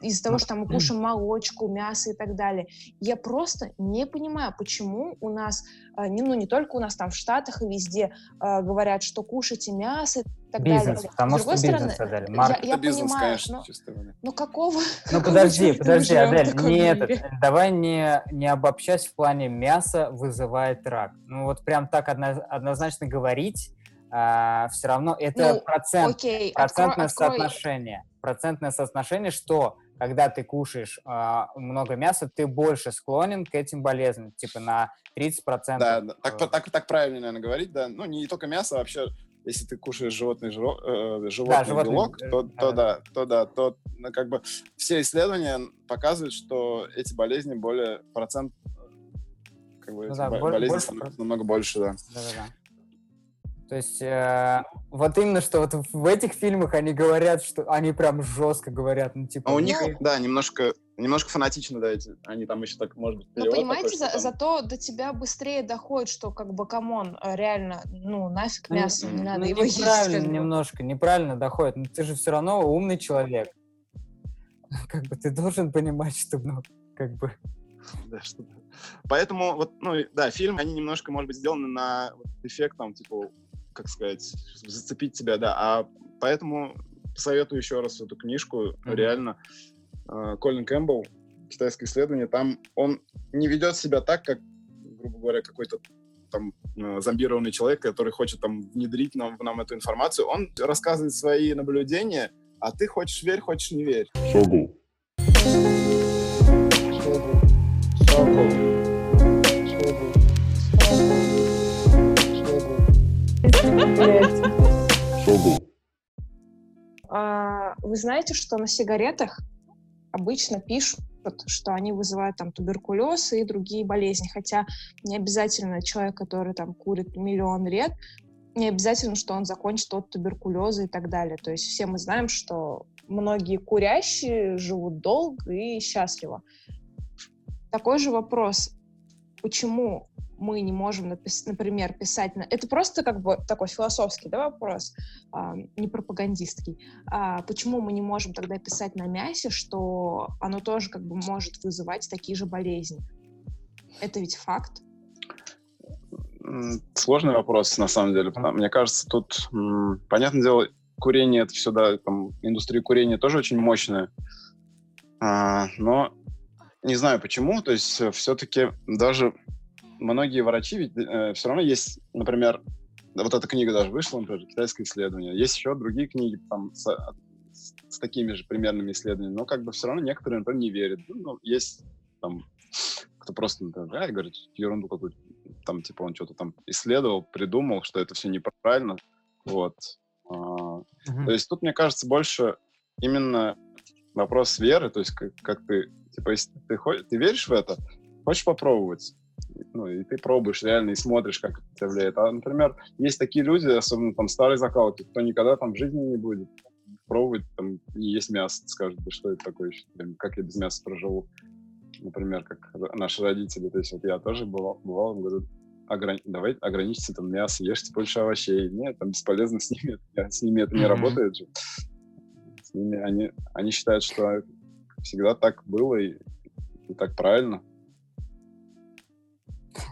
Speaker 4: из-за того, что мы кушаем молочку, мясо и так далее. Я просто не понимаю, почему у нас, не, ну не только у нас там в Штатах и везде э, говорят, что кушайте мясо и так
Speaker 1: бизнес,
Speaker 4: далее.
Speaker 1: Потому С другой что стороны,
Speaker 4: Адель. Марк...
Speaker 3: я, я бизнес, понимаю, конечно,
Speaker 4: но, ну какого?
Speaker 1: Ну подожди, подожди, Адель, нет, давай не, не обобщать в плане мяса вызывает рак. Ну вот прям так одно, однозначно говорить, а, все равно это ну, процент, окей, процентное открой, соотношение. Открой. Процентное соотношение, что когда ты кушаешь а, много мяса, ты больше склонен к этим болезням, типа на 30%.
Speaker 3: Да, да. Так, так, так правильно, наверное, говорить, да. Ну, не только мясо, а вообще, если ты кушаешь животный, жиро, э, животный да, животный, белок, то, то, то да, то да, то ну, как бы все исследования показывают, что эти болезни более процент как бы ну, да, болезни больше, намного больше, да. Да, да, да.
Speaker 1: То есть э, вот именно, что вот в этих фильмах они говорят, что они прям жестко говорят, ну типа...
Speaker 3: А у них, ну... да, немножко немножко фанатично, да, эти, они там еще так, может быть,
Speaker 4: Ну, понимаете,
Speaker 3: такой,
Speaker 4: за-
Speaker 3: что там-
Speaker 4: зато до тебя быстрее доходит, что как бы, come on, э, реально, ну, нафиг
Speaker 1: Ну,
Speaker 4: мясо, не
Speaker 3: м,
Speaker 4: надо
Speaker 1: Ну,
Speaker 4: его есть.
Speaker 1: неправильно
Speaker 4: как бы.
Speaker 1: немножко, неправильно доходит. Но ты же все равно умный человек. Как бы ты должен понимать, что, ну, как бы...
Speaker 3: Да, что-то. Поэтому, вот, ну, да, фильм, они немножко, может быть, сделаны на вот эффект, там, типа, как сказать, зацепить тебя, да, а поэтому советую еще раз эту книжку,
Speaker 1: Мгм.
Speaker 3: реально, э, Колин Кэмпбелл, «Китайское исследование», там он не ведет себя так, как, грубо говоря, какой-то там э, зомбированный человек, который хочет там внедрить нам, в нам эту информацию, он рассказывает свои наблюдения, а ты хочешь верь, хочешь не верь.
Speaker 2: Шогу. Шогу.
Speaker 4: А, Вы знаете, что на сигаретах обычно пишут, что они вызывают там туберкулез и другие болезни, хотя не обязательно человек, который там курит миллион лет, не обязательно, что он закончит от туберкулеза и так далее. То есть все мы знаем, что многие курящие живут долго и счастливо. Такой же вопрос. Почему мы не можем, напис- например, писать... На... Это просто как бы такой философский да, вопрос, а, не пропагандистский. А почему мы не можем тогда писать на мясе, что оно тоже как бы может вызывать такие же болезни? Это ведь факт.
Speaker 3: Сложный вопрос, на самом деле. Мне кажется, тут, понятное дело, курение, это все, да, там, индустрия курения тоже очень мощная. А, но не знаю почему, то есть все-таки даже многие врачи, ведь все равно есть, например, вот эта книга даже вышла, например, «Китайское исследование». Есть еще другие книги там с, с- с такими же примерными исследованиями, но как бы все равно некоторые, например, не верят. Ну, есть там кто просто, например, «Ай, говорит, ерунду какую-то, там, типа, он что-то там исследовал, придумал, что это все неправильно, вот. А, То есть тут, мне кажется, больше именно вопрос веры, то есть как, как ты, типа, если ты, ты веришь в это, хочешь попробовать, ну, и ты пробуешь реально и смотришь, как это влияет. А, например, есть такие люди, особенно там старые закалки, кто никогда там в жизни не будет пробовать, там, не есть мясо, скажет, да что это такое еще, как я без мяса проживу. Например, как наши родители, то есть вот я тоже бывал, бывал говорю, ограни- давайте ограничьте там мясо, ешьте больше овощей. Нет, там бесполезно с ними, с ними это не
Speaker 1: Мгм.
Speaker 3: работает же. С ними они, они считают, что всегда так было и, и так правильно.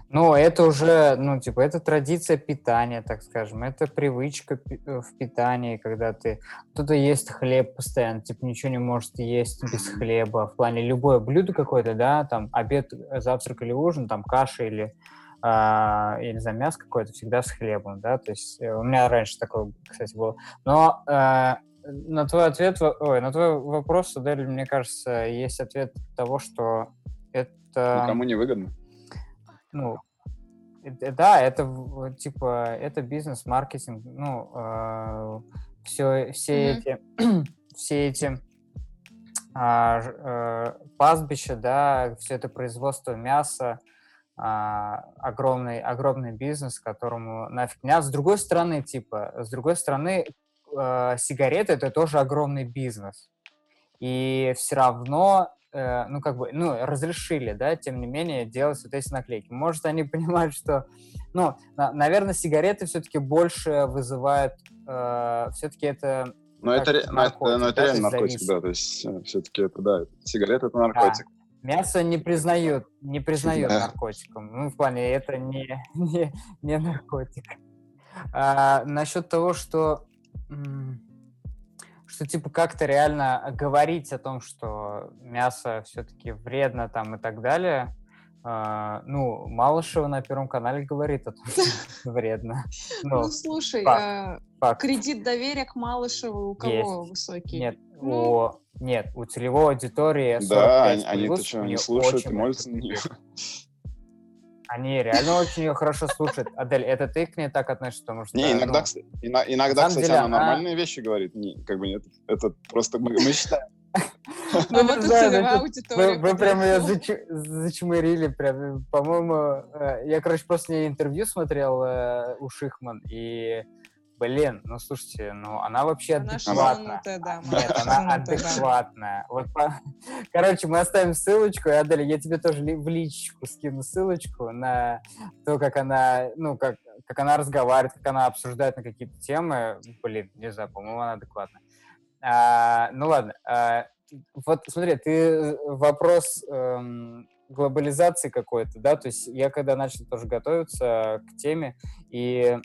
Speaker 1: Ну, это уже, ну, типа, это традиция питания, так скажем, это привычка э, в питании, когда ты... Кто-то ест хлеб постоянно, типа, ничего не может есть без хлеба, в плане любое блюдо какое-то, да, там, обед, э, завтрак или ужин, там, каша или, а, не знаю, мясо какое-то всегда с хлебом, да, то есть э, у меня раньше такое, кстати, было. Но э, на твой ответ, ой, на твой вопрос, Адель, мне кажется, есть ответ того, что это
Speaker 3: Никому не выгодно.
Speaker 1: Ну, это- да, это типа это бизнес, маркетинг, ну все, все
Speaker 4: Мгм.
Speaker 1: эти все эти ж- э, пастбища, да, все это производство мяса, а, огромный огромный бизнес, которому нафиг не. С другой стороны, типа, с другой стороны, э, сигареты это тоже огромный бизнес, и все равно э, ну, как бы, ну, разрешили, да, тем не менее, делать вот эти наклейки. Может, они понимают, что, ну, на- наверное, сигареты все-таки больше вызывают, все-таки это,
Speaker 3: Но это, ре- но это,
Speaker 1: наркотик,
Speaker 3: но это
Speaker 1: да,
Speaker 3: реально наркотик, да, то есть все-таки это, да, сигареты это наркотик.
Speaker 1: мясо не признают, не признают
Speaker 3: Да.
Speaker 1: наркотиком. Ну, в плане, это не, не, не наркотик. А, насчет того, что, м, что, типа, как-то реально говорить о том, что мясо все-таки вредно там и так далее, а, ну, Малышева на Первом канале говорит о том, что вредно.
Speaker 4: Ну,
Speaker 1: Ну,
Speaker 4: слушай,
Speaker 1: факт. факт.
Speaker 4: кредит доверия к Малышеву у кого
Speaker 1: Есть.
Speaker 4: высокий?
Speaker 1: Нет,
Speaker 4: Ну.
Speaker 1: у, нет, у целевой аудитории 45
Speaker 3: Да, они, они-то
Speaker 1: плюс,
Speaker 3: что, они слушают молятся на нее.
Speaker 1: Они реально очень ее хорошо слушают. Адель, это ты к ней так относишься? Потому что,
Speaker 3: Не, иногда,
Speaker 1: ну,
Speaker 3: ина- иногда кстати,
Speaker 1: деле
Speaker 3: она
Speaker 1: она-
Speaker 3: нормальные вещи говорит. Не, как бы нет, это просто мы, мы считаем.
Speaker 4: Ну, вот
Speaker 1: не
Speaker 4: аудитория.
Speaker 1: Вы, вы прям ее зачмырили, прям, по-моему, э, я, короче, после нее интервью смотрел э, у Шихман, и блин, ну слушайте, ну она вообще
Speaker 4: Она
Speaker 1: адекватная.
Speaker 4: шизанутая, да,
Speaker 1: Нет,
Speaker 4: она
Speaker 1: адекватная. Вот по- Короче, мы оставим ссылочку, и Адель, я тебе тоже в личку скину ссылочку на то, как она, ну, как, как она разговаривает, как она обсуждает на какие-то темы. Блин, не знаю, по-моему, она адекватная. А, ну ладно. а, вот смотри, ты вопрос эм, глобализации какой-то, да, то есть я когда начал тоже готовиться к теме, и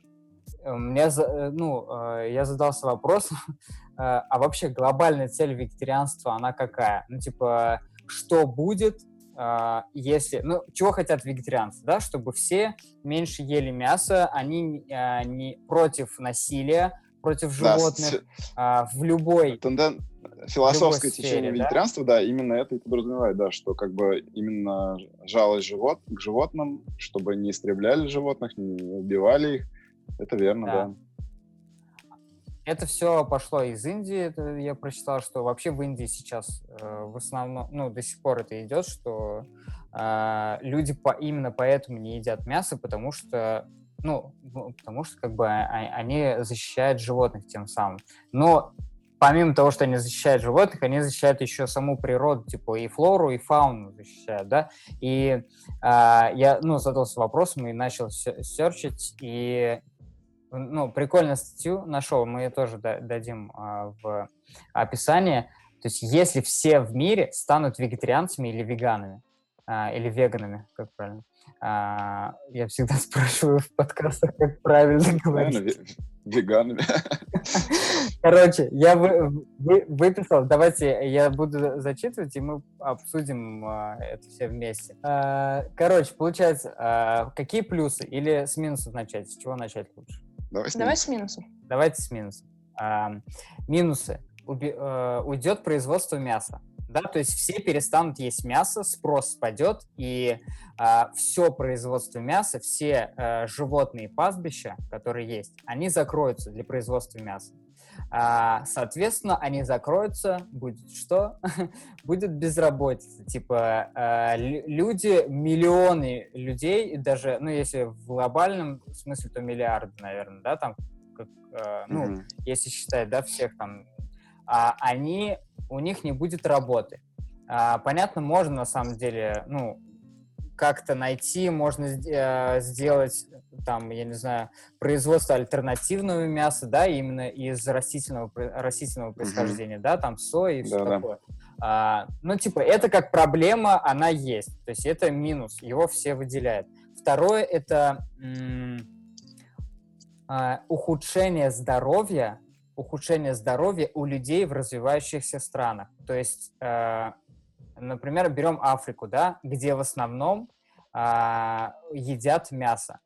Speaker 1: мне, за- э, ну, э, я задался вопросом, э, а вообще глобальная цель вегетарианства, она какая? Ну, типа, что будет, если... Ну, чего хотят вегетарианцы, да? Чтобы все меньше ели мясо, они не против насилия, против
Speaker 3: Да,
Speaker 1: животных,
Speaker 3: с-
Speaker 1: а, в любой...
Speaker 3: тенден- философское
Speaker 1: сфере,
Speaker 3: течение
Speaker 1: да?
Speaker 3: вегетарианства, да, именно это и подразумевает, да, что как бы именно жалость живот, к животным, чтобы не истребляли животных, не убивали их. Это верно,
Speaker 1: Да.
Speaker 3: да.
Speaker 1: Это все пошло из Индии. Это я прочитал, что вообще в Индии сейчас э, в основном, ну, до сих пор это идет, что э, люди по, именно поэтому не едят мясо, потому что, ну, ну, потому что как бы а- они защищают животных тем самым. Но помимо того, что они защищают животных, они защищают еще саму природу, типа и флору, и фауну защищают, да. И а, я, ну, задался вопросом и начал се- серчить, и ну, прикольную статью нашел, мы ее тоже да- дадим а, в описании. То есть, если все в мире станут вегетарианцами или веганами, а, или веганами, как правильно, а, я всегда спрашиваю в подкастах, как правильно говорить.
Speaker 3: ве- веганами.
Speaker 1: Короче, я вы- вы- выписал, давайте я буду зачитывать, и мы обсудим а, это все вместе. А, короче, получается, а, какие плюсы или с минусов начать? С чего начать лучше?
Speaker 3: Давай с
Speaker 4: Давай
Speaker 3: ним.
Speaker 4: с минусом.
Speaker 1: Давайте с минусом. А, минусы. Уби- э, уйдет производство мяса. Да, то есть все перестанут есть мясо, спрос спадет, и все производство мяса, все э, животные пастбища, которые есть, они закроются для производства мяса. А, соответственно, они закроются, будет что? будет безработица. Типа э, лю- люди, миллионы людей, даже, ну, если в глобальном смысле, то миллиарды, наверное, да, там, как, э, ну,
Speaker 3: Мгм.
Speaker 1: если считать, да, всех там, а, они, у них не будет работы. А, понятно, можно на самом деле, ну, как-то найти, можно э, сделать там, я не знаю, производство альтернативного мяса, да, именно из растительного, растительного происхождения, да, там сои и все
Speaker 3: Да-да.
Speaker 1: такое. А, ну, типа, это как проблема, она есть. То есть это минус, его все выделяют. Второе — это а, ухудшение здоровья, ухудшение здоровья у людей в развивающихся странах. То есть, э, например, берем Африку, да, где в основном а, едят мясо.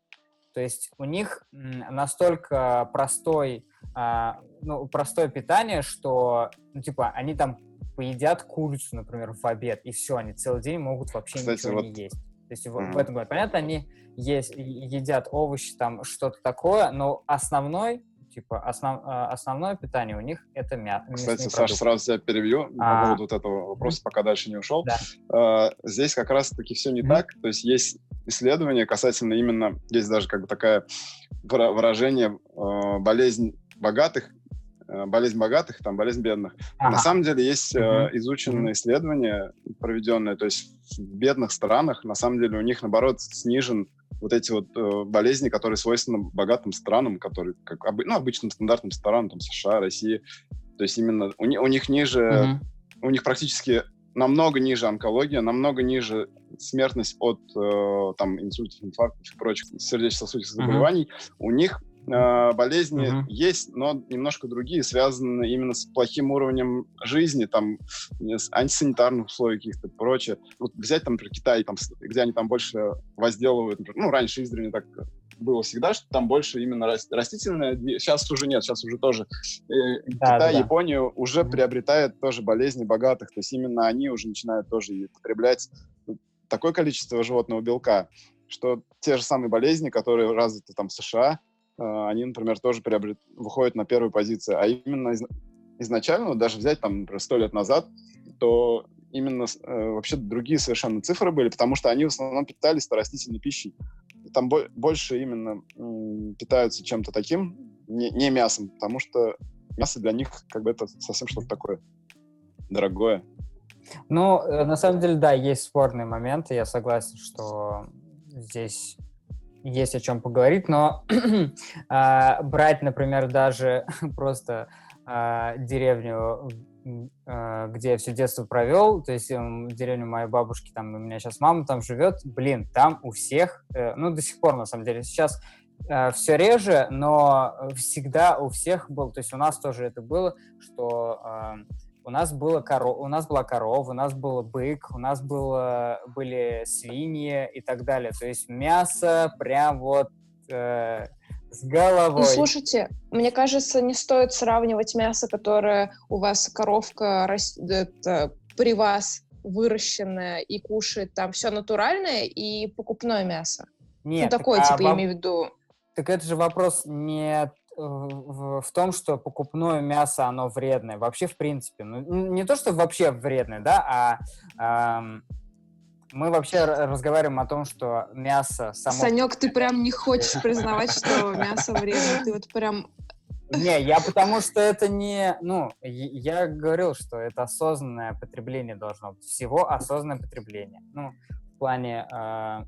Speaker 1: То есть у них настолько простой, а, ну, простое питание, что, ну, типа, они там поедят курицу, например, в обед, и все, они целый день могут вообще
Speaker 3: Кстати,
Speaker 1: ничего
Speaker 3: вот-
Speaker 1: не есть. То есть в, в этом плане, понятно, они есть, едят овощи, там что-то такое, но основной, типа, основ, а, основное питание у них это мясо.
Speaker 3: Кстати, Саша, сразу тебя перебью по
Speaker 1: А.
Speaker 3: поводу вот этого вопроса, пока дальше не ушел.
Speaker 1: Да.
Speaker 3: А, Здесь как раз-таки все не так. То есть есть исследования касательно именно, есть даже как бы выра- выражение э, болезнь богатых, болезнь богатых, там болезнь бедных. На
Speaker 1: Ага.
Speaker 3: самом деле есть э, изученные исследования, проведенные, то есть в бедных странах, на самом деле у них, наоборот, снижен вот эти вот э, болезни, которые свойственны богатым странам, которые, как обы- ну, обычным стандартным странам, там, США, России. То есть именно у, у них ниже,
Speaker 1: Мгм.
Speaker 3: у них практически намного ниже онкология, намного ниже смертность от э, там, инсультов, инфарктов и прочих сердечно-сосудистых заболеваний. У них э, болезни
Speaker 1: Мгм.
Speaker 3: есть, но немножко другие, связаны именно с плохим уровнем жизни, там, с антисанитарных условий каких-то прочее. Вот взять, там, например, Китай, там, где они там больше возделывают, например, ну, раньше издревле так было всегда, что там больше именно рас- растительное, сейчас уже нет, сейчас уже тоже э,
Speaker 1: Да,
Speaker 3: Китай,
Speaker 1: да.
Speaker 3: Япония уже
Speaker 1: Мгм.
Speaker 3: приобретает тоже болезни богатых, то есть именно они уже начинают тоже потреблять такое количество животного белка, что те же самые болезни, которые развиты там в США, они, например, тоже приобрет... выходят на первую позицию. А именно из- изначально, вот даже взять там, сто лет назад, то именно э, вообще другие совершенно цифры были, потому что они в основном питались растительной пищей. Там бо- больше именно м, питаются чем-то таким, не, не мясом, потому что мясо для них как бы это совсем что-то такое дорогое.
Speaker 1: Ну, э, на самом деле, да, есть спорные моменты, я согласен, что здесь есть о чем поговорить, но э, брать, например, даже просто э, деревню, э, где я все детство провел, то есть э, деревню моей бабушки, там у меня сейчас мама там живет, блин, там у всех, э, ну до сих пор на самом деле, сейчас э, все реже, но всегда у всех был, то есть у нас тоже это было, что э, у нас было коров, у нас была корова, у нас был бык, у нас было, были свиньи и так далее. То есть мясо прям вот э, с головой.
Speaker 4: Ну, слушайте, мне кажется, не стоит сравнивать мясо, которое у вас коровка растет при вас выращенное и кушает там все натуральное и покупное мясо.
Speaker 1: Нет,
Speaker 4: ну, такое,
Speaker 1: так,
Speaker 4: типа,
Speaker 1: а,
Speaker 4: имею в виду.
Speaker 1: Так это же вопрос не в, в том, что покупное мясо, оно вредное. Вообще, в принципе. Ну, не то, что вообще вредное, да, а эм, мы вообще разговариваем о том, что мясо само...
Speaker 4: Санек, ты прям не хочешь признавать, что мясо вредно. Ты вот прям...
Speaker 1: Не, я потому что это не... Ну, я говорил, что это осознанное потребление должно быть. Всего осознанное потребление. Ну, в плане... Э,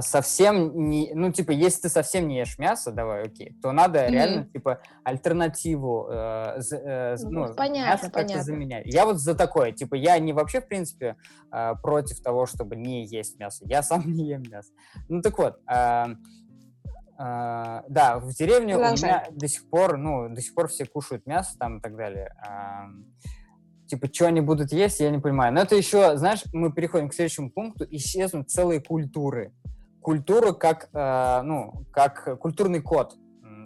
Speaker 1: совсем не, ну, типа, если ты совсем не ешь мясо, давай, окей, то надо mm-hmm. реально, типа, альтернативу, э, э, ну,
Speaker 4: ну, понятно,
Speaker 1: мясо
Speaker 4: понятно.
Speaker 1: заменять. Я вот за такое, типа, я не вообще, в принципе, э, против того, чтобы не есть мясо, я сам не ем мясо. Ну, так вот, э, Uh, да, в деревне Продолжай. у меня до сих пор, ну, до сих пор все кушают мясо там и так далее. Uh, типа, что они будут есть, я не понимаю. Но это еще, знаешь, мы переходим к следующему пункту, исчезнут целые культуры. Культура как, э, ну, как культурный код,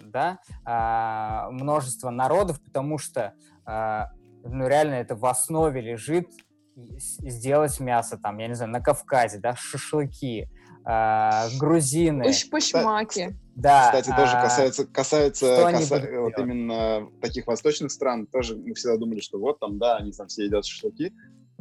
Speaker 1: да, э, множество народов, потому что, э, ну, реально это в основе лежит сделать мясо там, я не знаю, на Кавказе, да, шашлыки, э, грузины.
Speaker 4: Пуш-пушмаки.
Speaker 3: Да. Кстати, тоже а, касается, касается, касается вот именно таких восточных стран. Тоже мы всегда думали, что вот там, да, они там все едят шашлыки.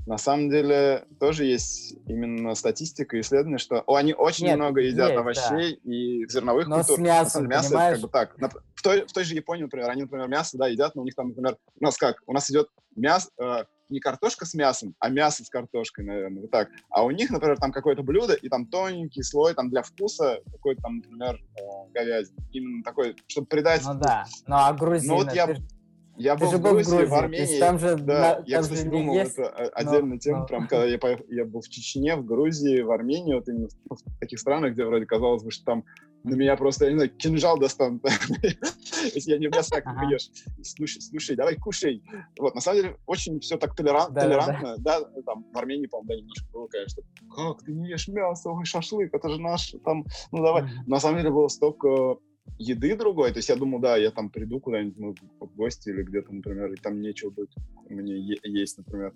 Speaker 3: На самом деле тоже есть именно статистика и исследования, что о, они очень Нет, много едят есть, овощей да. и зерновых
Speaker 1: но
Speaker 3: культур.
Speaker 1: С мясом,
Speaker 3: мясо
Speaker 1: понимаешь?
Speaker 3: это как бы так. В той, в той же Японии, например, они, например, мясо, да, едят, но у них там, например, у нас как? У нас идет мясо, э, не картошка с мясом, а мясо с картошкой, наверное, вот так. А у них, например, там какое-то блюдо, и там тоненький слой, там для вкуса, какой-то там, например, э, говядины. Именно такой, чтобы придать...
Speaker 1: Ну да, ну а грузины...
Speaker 3: Ну вот я... Я был, в Грузии, Грузии, в Армении.
Speaker 1: Там же,
Speaker 3: да,
Speaker 1: на,
Speaker 3: я,
Speaker 1: там
Speaker 3: кстати,
Speaker 1: же
Speaker 3: думал,
Speaker 1: есть,
Speaker 3: это отдельная но, тема, но... прям, когда я, поехал, я был в Чечне, в Грузии, в Армении, вот именно в таких странах, где вроде казалось бы, что там на меня просто, я не знаю, кинжал достанут, если я не мясо ешь. Слушай, слушай, давай кушай. Вот, на самом деле, очень все так толерантно. Да, там в Армении, по-моему, да, немножко было, конечно, как ты не ешь мясо, ой, шашлык, это же наш, там, ну давай. На самом деле было столько еды другой, то есть я думал, да, я там приду куда-нибудь ну, в гости или где-то, например, и там нечего будет мне есть, например.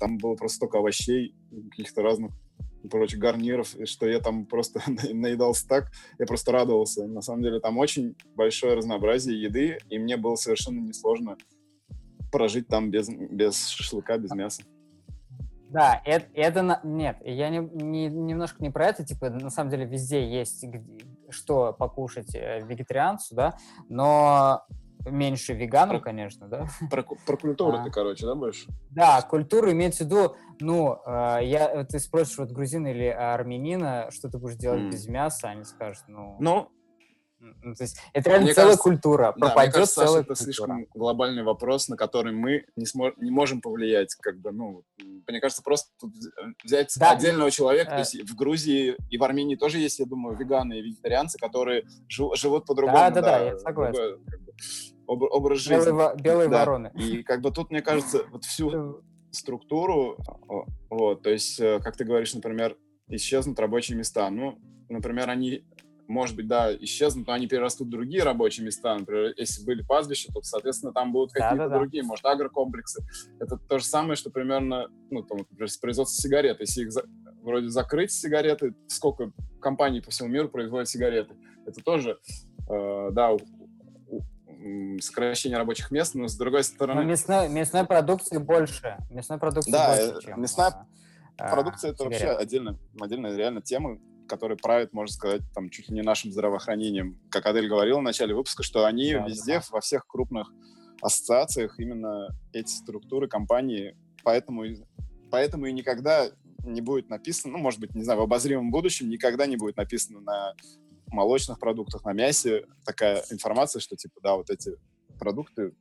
Speaker 3: Там было просто столько овощей, каких-то разных, короче, гарниров, что я там просто наедался так, я просто радовался. На самом деле там очень большое разнообразие еды, и мне было совершенно несложно прожить там без, без шашлыка, без мяса.
Speaker 1: Да, это, это нет, я не, не, немножко не про это, типа, на самом деле везде есть что покушать э, вегетарианцу, да, но меньше вегану, конечно, да.
Speaker 3: Про, про культуру а. ты, короче, да, больше?
Speaker 1: Да, культуру имеется в виду, ну, э, я, ты спросишь вот грузина или армянина, что ты будешь делать mm. без мяса, они скажут, ну...
Speaker 3: Ну,
Speaker 1: ну, то есть это реально мне целая кажется, культура,
Speaker 3: пропадет да, мне кажется, целая Саша, это слишком глобальный вопрос, на который мы не, смо- не можем повлиять, как бы, ну, мне кажется, просто тут взять да, отдельного человека, э... то есть в Грузии и в Армении тоже есть, я думаю, веганы и вегетарианцы, которые жив- живут по-другому.
Speaker 1: Да, да, да, да я согласен. Другой,
Speaker 3: как бы, об- образ жизни.
Speaker 1: Белые, белые да. вороны.
Speaker 3: И как бы тут, мне кажется, вот всю структуру, вот, то есть, э, как ты говоришь, например, исчезнут рабочие места. Ну, например, они может быть, да, исчезнут, но они перерастут в другие рабочие места. Например, если были пастбища, то, соответственно, там будут какие-то да, да, другие, да. может, агрокомплексы. Это то же самое, что примерно, ну, там, например, производство сигарет. Если их за, вроде закрыть сигареты, сколько компаний по всему миру производят сигареты, это тоже, э, да, у, у, сокращение рабочих мест, но с другой стороны... Но
Speaker 1: мясной, мясной продукции больше. Мясной продукции
Speaker 3: да,
Speaker 1: больше,
Speaker 3: чем... мясная а, продукция — это сигарет. вообще отдельная, отдельная реально тема, которые правят, можно сказать, там чуть ли не нашим здравоохранением. Как Адель говорила в начале выпуска, что они
Speaker 1: Да,
Speaker 3: везде,
Speaker 1: да.
Speaker 3: во всех крупных ассоциациях именно эти структуры, компании, поэтому, поэтому и никогда не будет написано, ну, может быть, не знаю, в обозримом будущем никогда не будет написано на молочных продуктах, на мясе такая информация, что, типа, да, вот эти продукты,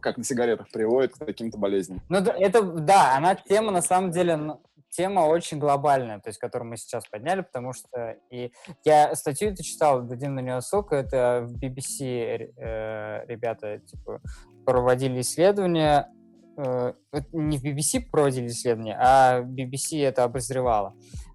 Speaker 3: как на сигаретах, приводят к таким-то болезням.
Speaker 1: Ну, это, да, она тема, на самом деле, тема очень глобальная, то есть, которую мы сейчас подняли, потому что и я статью это читал, дадим на нее ссылку, это в BBC э, ребята, типа, проводили исследования, э, не в BBC проводили исследования, а BBC это обозревало.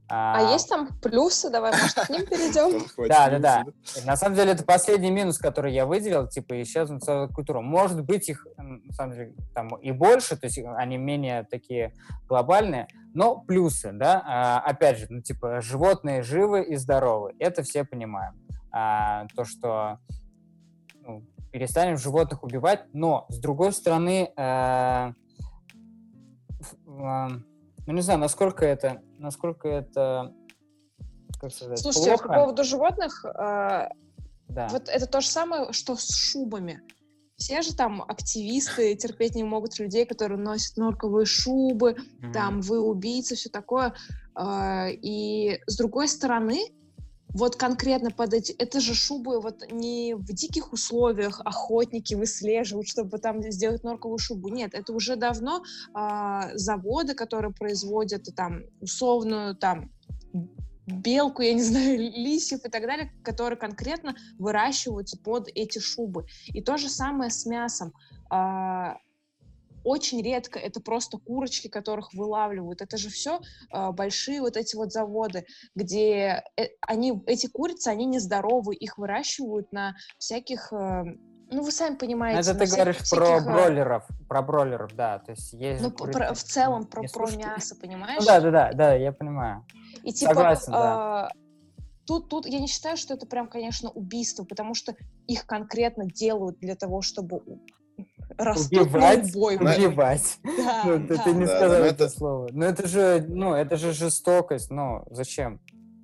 Speaker 4: А есть там плюсы? Давай, может, к ним перейдем?
Speaker 1: Да, да, да. На самом деле, это последний минус, который я выделил, типа, исчезнут целая культура. Может быть, их, на самом деле, там и больше, то есть они менее такие глобальные, но плюсы, да, а, опять же, ну, типа, животные живы и здоровы, это все понимаем. А, то, что ну, перестанем животных убивать, но, с другой стороны, э, а, ну, не знаю, насколько это, насколько это, как сказать,
Speaker 4: Слушайте,
Speaker 1: плохо.
Speaker 4: по поводу животных, э,
Speaker 1: Да.
Speaker 4: вот это то же самое, что с шубами. Все же там активисты терпеть не могут людей, которые носят норковые шубы,
Speaker 1: Мгм.
Speaker 4: там вы убийцы, все такое. А, И с другой стороны, вот конкретно под эти, это же шубы вот не в диких условиях охотники выслеживают, чтобы там сделать норковую шубу. Нет, это уже давно а, заводы, которые производят там условную там белку, я не знаю, лисьев и так далее, которые конкретно выращиваются под эти шубы. И то же самое с мясом. А, очень редко это просто курочки, которых вылавливают. Это же все большие вот эти вот заводы, где э, они, эти курицы, они нездоровы, их выращивают на всяких, э, ну вы сами
Speaker 1: Ну,
Speaker 4: понимаете.
Speaker 1: Это ты
Speaker 4: всяких-
Speaker 1: говоришь про
Speaker 4: всяких, э,
Speaker 1: бройлеров, про бройлеров, да, то есть есть
Speaker 4: Ну,
Speaker 1: курицы
Speaker 4: про- в целом про, про мясо, понимаешь?
Speaker 1: Ну да, да, да, да, я понимаю.
Speaker 4: И типа,
Speaker 1: Согласен, да.
Speaker 4: а, тут, тут я не считаю, что это прям, конечно, убийство, потому что их конкретно делают для того, чтобы растут
Speaker 1: Убивать, убивать.
Speaker 4: Да,
Speaker 1: Ну, ты,
Speaker 4: да.
Speaker 1: ты не
Speaker 3: Да,
Speaker 1: сказал
Speaker 3: но
Speaker 1: это
Speaker 3: это-
Speaker 1: слово. Ну это же, ну это же жестокость, ну зачем?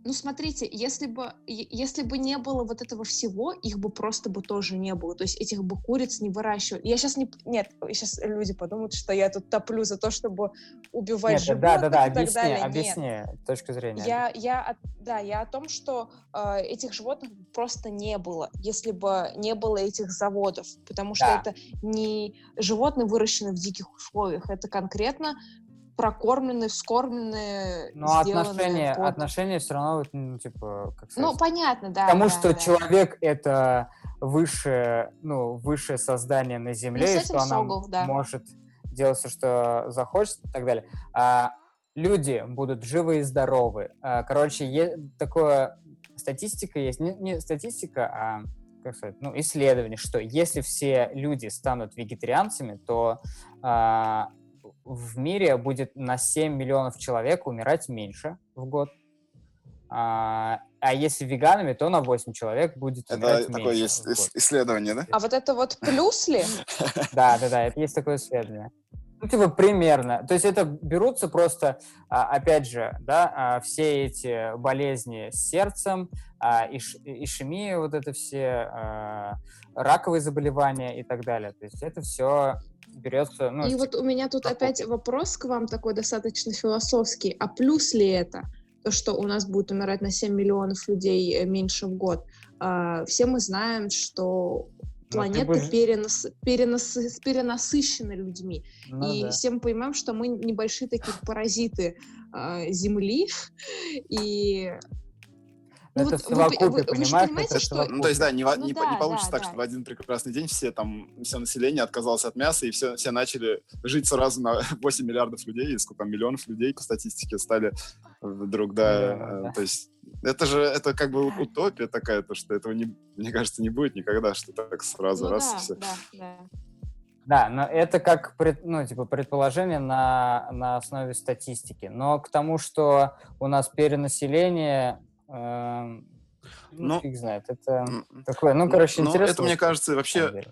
Speaker 4: Ну, смотрите, если бы, если бы не было вот этого всего, их бы просто бы тоже не было. То есть этих бы куриц не выращивали. Я сейчас не... Нет, сейчас люди подумают, что я тут топлю за то, чтобы убивать
Speaker 1: Нет,
Speaker 4: животных
Speaker 1: да, да, да,
Speaker 4: и так
Speaker 1: объясни,
Speaker 4: далее. Нет.
Speaker 1: объясни точку зрения.
Speaker 4: Я, я, да, я о том, что э, этих животных просто не было, если бы не было этих заводов, потому что
Speaker 1: Да.
Speaker 4: это не животные, выращенные в диких условиях, это конкретно прокормленные, вскормленные,
Speaker 1: Но отношения,
Speaker 4: под-
Speaker 1: отношения все равно, ну, типа, как сказать,
Speaker 4: Ну, понятно, да.
Speaker 1: Потому
Speaker 4: да,
Speaker 1: что
Speaker 4: да.
Speaker 1: человек это высшее, ну, высшее создание на Земле,
Speaker 4: Ну,
Speaker 1: и что она
Speaker 4: да.
Speaker 1: может делать все, что захочет и так далее. А люди будут живы и здоровы. А, Короче, е- такое статистика есть, не, не статистика, а как сказать, ну, исследование, что если все люди станут вегетарианцами, то а, в мире будет на 7 миллионов человек умирать меньше в год. А, а если веганами, то на 8 человек будет умирать
Speaker 3: Это такое
Speaker 1: меньше
Speaker 3: есть
Speaker 1: в год.
Speaker 3: ис- исследование, да?
Speaker 4: А вот это вот плюс ли?
Speaker 1: Да, да, да, это есть такое исследование. Ну, типа, примерно. То есть это берутся просто, а, опять же, да, а, все эти болезни с сердцем, а, иш- ишемия, вот это все, раковые заболевания и так далее. То есть это все берется, ну,
Speaker 4: И вот у меня тут
Speaker 1: прокопы.
Speaker 4: опять вопрос к вам такой достаточно философский. А плюс ли это? То, что у нас будет умирать на 7 миллионов людей э, меньше в год. А, Все мы знаем, что
Speaker 1: Ну,
Speaker 4: планета
Speaker 1: ж-
Speaker 4: перенас- перенас- перенасыщена людьми.
Speaker 1: ну
Speaker 4: и
Speaker 1: да.
Speaker 4: все мы понимаем, что мы небольшие такие паразиты а, Земли. И
Speaker 1: Но
Speaker 4: ну
Speaker 1: это
Speaker 4: вот
Speaker 1: в
Speaker 4: вы вы- вы
Speaker 1: понимаешь?
Speaker 4: понимаете,
Speaker 1: это
Speaker 4: что-.
Speaker 3: Ну, то есть, да, не,
Speaker 4: Ну
Speaker 3: не,
Speaker 4: да,
Speaker 3: не получится
Speaker 4: да,
Speaker 3: так,
Speaker 4: да.
Speaker 3: что в один прекрасный день все там, все население отказалось от мяса, и все, все начали жить сразу на 8 миллиардов людей, или сколько там, миллионов людей по статистике стали вдруг, да,
Speaker 1: Миллионов,
Speaker 3: э,
Speaker 1: да.
Speaker 3: то есть это же, это как бы утопия такая, то, что этого, не, мне кажется, не будет никогда, что так сразу
Speaker 4: ну
Speaker 3: раз
Speaker 4: да,
Speaker 3: и все.
Speaker 4: да, да.
Speaker 1: Да, но это как пред- ну, типа предположение на, на основе статистики. Но к тому, что у нас перенаселение, ну,
Speaker 3: Ну,
Speaker 1: фиг знает, это такое, ну, короче, интересно.
Speaker 3: это, мне кажется, вообще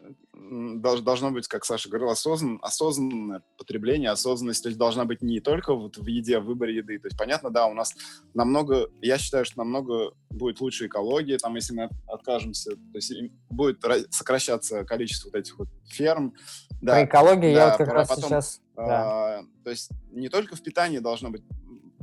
Speaker 3: должно быть, как Саша говорил, осознан, осознанное потребление, осознанность, то есть должна быть не только вот в еде, в выборе еды. То есть, понятно, да, у нас намного, я считаю, что намного будет лучше экология, там, если мы откажемся, то есть будет сокращаться количество вот этих вот ферм.
Speaker 1: Да, По экологии да, я вот как раз потом, сейчас...
Speaker 3: А, да. То есть не только в питании должно быть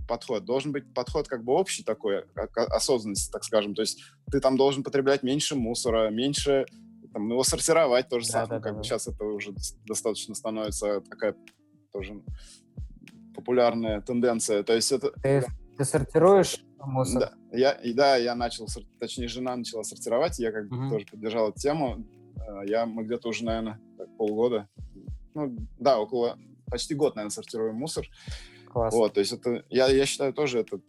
Speaker 3: подход. Должен быть подход как бы общий такой, осознанность, так скажем. То есть ты там должен потреблять меньше мусора, меньше там, его сортировать тоже да, самое. Да, как да, бы да. сейчас это уже достаточно становится такая тоже популярная тенденция. То есть это...
Speaker 1: Ты, ты сортируешь мусор?
Speaker 3: Да, я, и да, я начал, точнее, жена начала сортировать, я как бы угу. тоже поддержал эту тему. Э, я, мы где-то уже, наверное, полгода, ну, да, около, почти год, наверное, сортируем мусор. Класс. Вот, то есть это, я, я считаю, тоже это,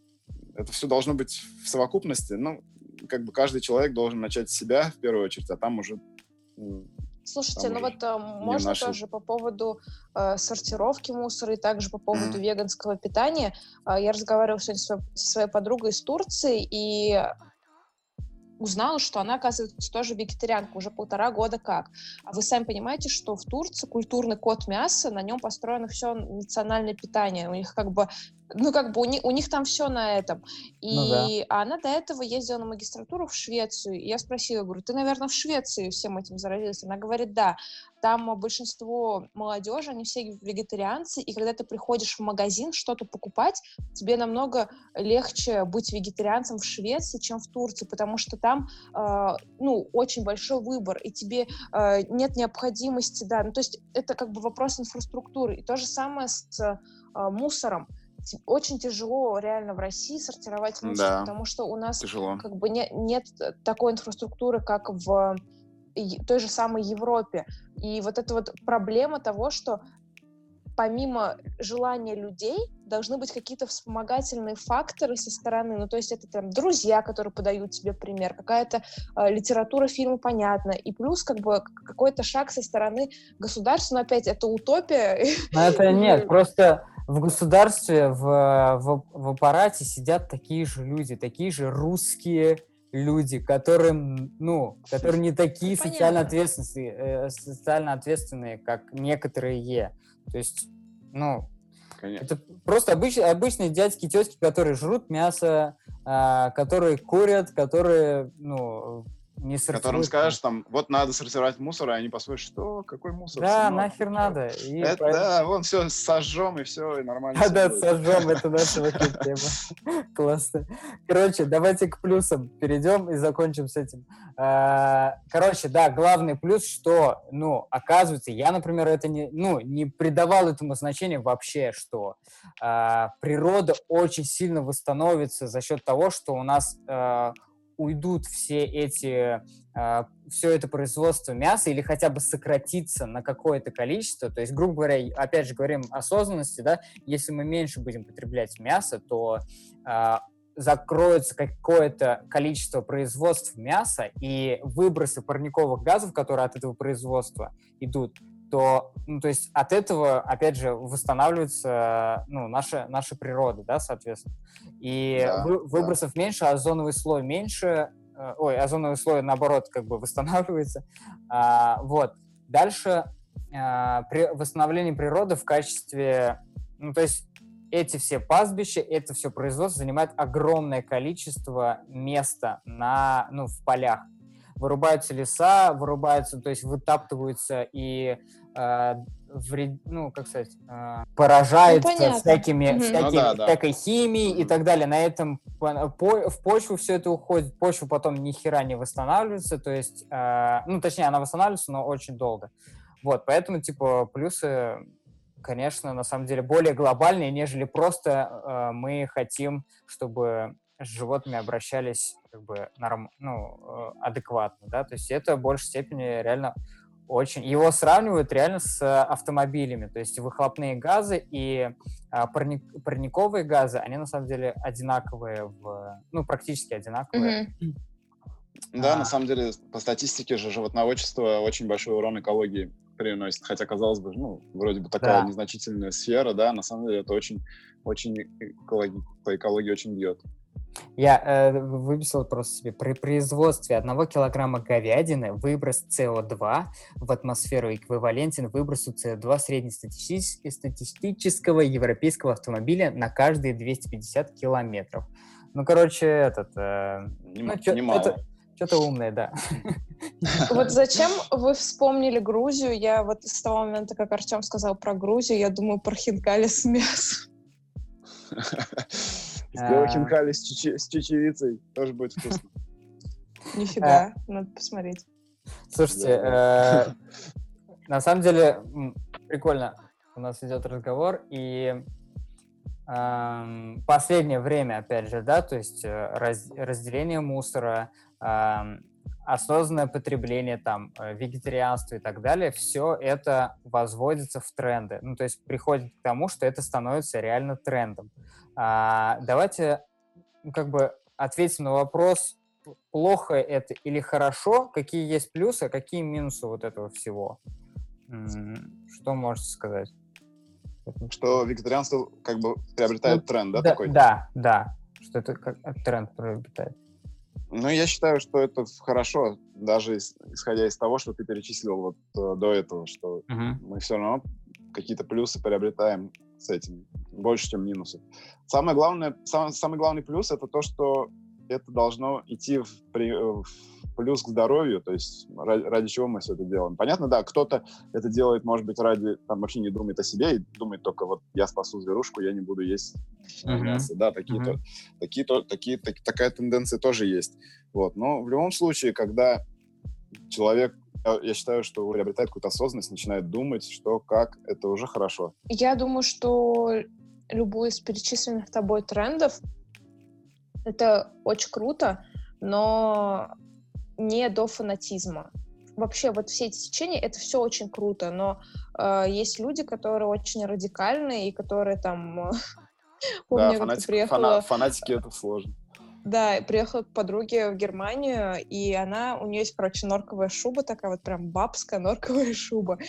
Speaker 3: это все должно быть в совокупности. Ну, как бы каждый человек должен начать с себя в первую очередь, а там уже
Speaker 4: Слушайте, там ну вот э, можно наши... тоже по поводу э, сортировки мусора и также по поводу mm-hmm. веганского питания. Э, я разговаривала сегодня со, со своей подругой из Турции, и узнала, что она, оказывается, тоже вегетарианка уже полтора года как. А вы сами понимаете, что в Турции культурный код мяса, на нем построено все национальное питание. У них как бы ну, как бы у них, у них там все на этом. И ну, да. а она до этого ездила на магистратуру в Швецию. И я спросила, говорю, ты, наверное, в Швеции всем этим заразилась? Она говорит, да. Там большинство молодежи, они все вегетарианцы, и когда ты приходишь в магазин что-то покупать, тебе намного легче быть вегетарианцем в Швеции, чем в Турции, потому что там, э, ну, очень большой выбор, и тебе э, нет необходимости, да, ну, то есть это как бы вопрос инфраструктуры. И то же самое с э, мусором очень тяжело реально в России сортировать мусор, да, потому что у нас тяжело. как бы не, нет такой инфраструктуры, как в той же самой Европе. И вот эта вот проблема того, что помимо желания людей должны быть какие-то вспомогательные факторы со стороны. Ну, то есть это там друзья, которые подают тебе пример, какая-то э, литература, фильмы, понятно. И плюс как бы какой-то шаг со стороны государства, но опять это утопия.
Speaker 1: Но это нет, просто в государстве, в, в, в аппарате сидят такие же люди, такие же русские люди, которым, ну, которые не такие ну, социально ответственные, э, социально ответственные, как некоторые. То есть, ну, Конечно. это просто обыч, обычные дядьки, тетки, которые жрут мясо, э, которые курят, которые, ну,
Speaker 3: не сортируют. Которым скажешь, там, вот надо сортировать мусор, и они посмотрят, что, какой мусор?
Speaker 1: Да, сынок? нахер надо.
Speaker 3: И это, поэтому... Да, вон все сожжем, и все, и нормально.
Speaker 1: А, да, сожжем, это наша вообще тема. Классно. Короче, давайте к плюсам перейдем и закончим с этим. А, короче, да, главный плюс, что, ну, оказывается, я, например, это не, ну, не придавал этому значения вообще, что а, природа очень сильно восстановится за счет того, что у нас а, уйдут все эти, э, все это производство мяса или хотя бы сократится на какое-то количество, то есть, грубо говоря, опять же говорим осознанности, да, если мы меньше будем потреблять мясо, то э, закроется какое-то количество производств мяса, и выбросы парниковых газов, которые от этого производства идут, то, ну, то есть от этого, опять же, восстанавливается, ну, наша, наша природа, да, соответственно. И да, вы, выбросов да. меньше, озоновый слой меньше, э, ой, озоновый слой, наоборот, как бы восстанавливается. А, вот. Дальше а, при восстановлении природы в качестве, ну, то есть эти все пастбища, это все производство занимает огромное количество места на, ну, в полях вырубаются леса, вырубаются, то есть вытаптываются и э, вред, ну, как сказать, э, поражается ну, всякими, угу. всякими, ну, да, да. всякой химией и так далее. На этом по, по, в почву все это уходит, почва потом ни хера не восстанавливается, то есть, э, ну, точнее, она восстанавливается, но очень долго. Вот, поэтому, типа, плюсы, конечно, на самом деле более глобальные, нежели просто э, мы хотим, чтобы с животными обращались как бы норм, ну, э, адекватно, да, то есть это в большей степени реально очень... Его сравнивают реально с автомобилями, то есть выхлопные газы и а, парник, парниковые газы, они на самом деле одинаковые, в, ну, практически одинаковые. Mm-hmm.
Speaker 3: Да, а... на самом деле, по статистике же животноводчество очень большой урон экологии приносит, хотя, казалось бы, ну, вроде бы такая да. незначительная сфера, да, на самом деле это очень, очень экологи, по экологии очень бьет.
Speaker 1: Я э, выписал просто себе. При производстве одного килограмма говядины выброс СО2 в атмосферу эквивалентен выбросу СО2 среднестатистического европейского автомобиля на каждые 250 километров. Ну, короче, этот... Э,
Speaker 3: Нем-
Speaker 1: ну, чё-
Speaker 3: немало.
Speaker 1: это- Что-то умное, да.
Speaker 4: Вот зачем вы вспомнили Грузию? Я вот с того момента, как Артем сказал про Грузию, я думаю про хинкали с мясом.
Speaker 3: Сделай
Speaker 1: А.
Speaker 3: хинкали с, чече- с чечевицей, тоже будет вкусно.
Speaker 4: Нифига, надо посмотреть.
Speaker 1: Слушайте, э, на самом деле прикольно у нас идет разговор, и эм, последнее время, опять же, да, то есть э, раз- разделение мусора, эм, осознанное потребление, там, э, вегетарианство и так далее, все это возводится в тренды. Ну, то есть приходит к тому, что это становится реально трендом. А, давайте, ну, как бы, ответим на вопрос, плохо это или хорошо, какие есть плюсы, а какие минусы вот этого всего. Что можете сказать?
Speaker 3: Что вегетарианство как бы приобретает
Speaker 1: Ну,
Speaker 3: тренд, да,
Speaker 1: да,
Speaker 3: такой?
Speaker 1: Да, да, что это как э, тренд приобретает.
Speaker 3: Ну, я считаю, что это хорошо, даже ис- исходя из того, что ты перечислил вот э, до этого, что мы все равно какие-то плюсы приобретаем с этим, больше, чем минусов. Самое главное, сам- самый главный плюс это то, что это должно идти в, при- э, в плюс к здоровью, то есть ради, ради чего мы все это делаем. Понятно, да, кто-то это делает, может быть, ради, там вообще не думает о себе и думает только вот я спасу зверушку, я не буду есть э,
Speaker 1: Мгм.
Speaker 3: мясо. Да, такие, то, такие, то, такие, так- такая тенденция тоже есть. Вот. Но в любом случае, когда человек, я, я считаю, что приобретает какую-то осознанность, начинает думать, что, как, это уже хорошо.
Speaker 4: Я думаю, что любой из перечисленных тобой трендов это очень круто, но не до фанатизма. Вообще, вот все эти течения, это все очень круто, но э, есть люди, которые очень радикальные и которые там... э, Помню,
Speaker 3: да,
Speaker 4: я как-то
Speaker 3: фанатик-
Speaker 4: приехала...
Speaker 3: фана- фанатики это сложно.
Speaker 4: Да, приехала к подруге в Германию, и она, у нее есть, короче, норковая шуба, такая вот прям бабская норковая шуба.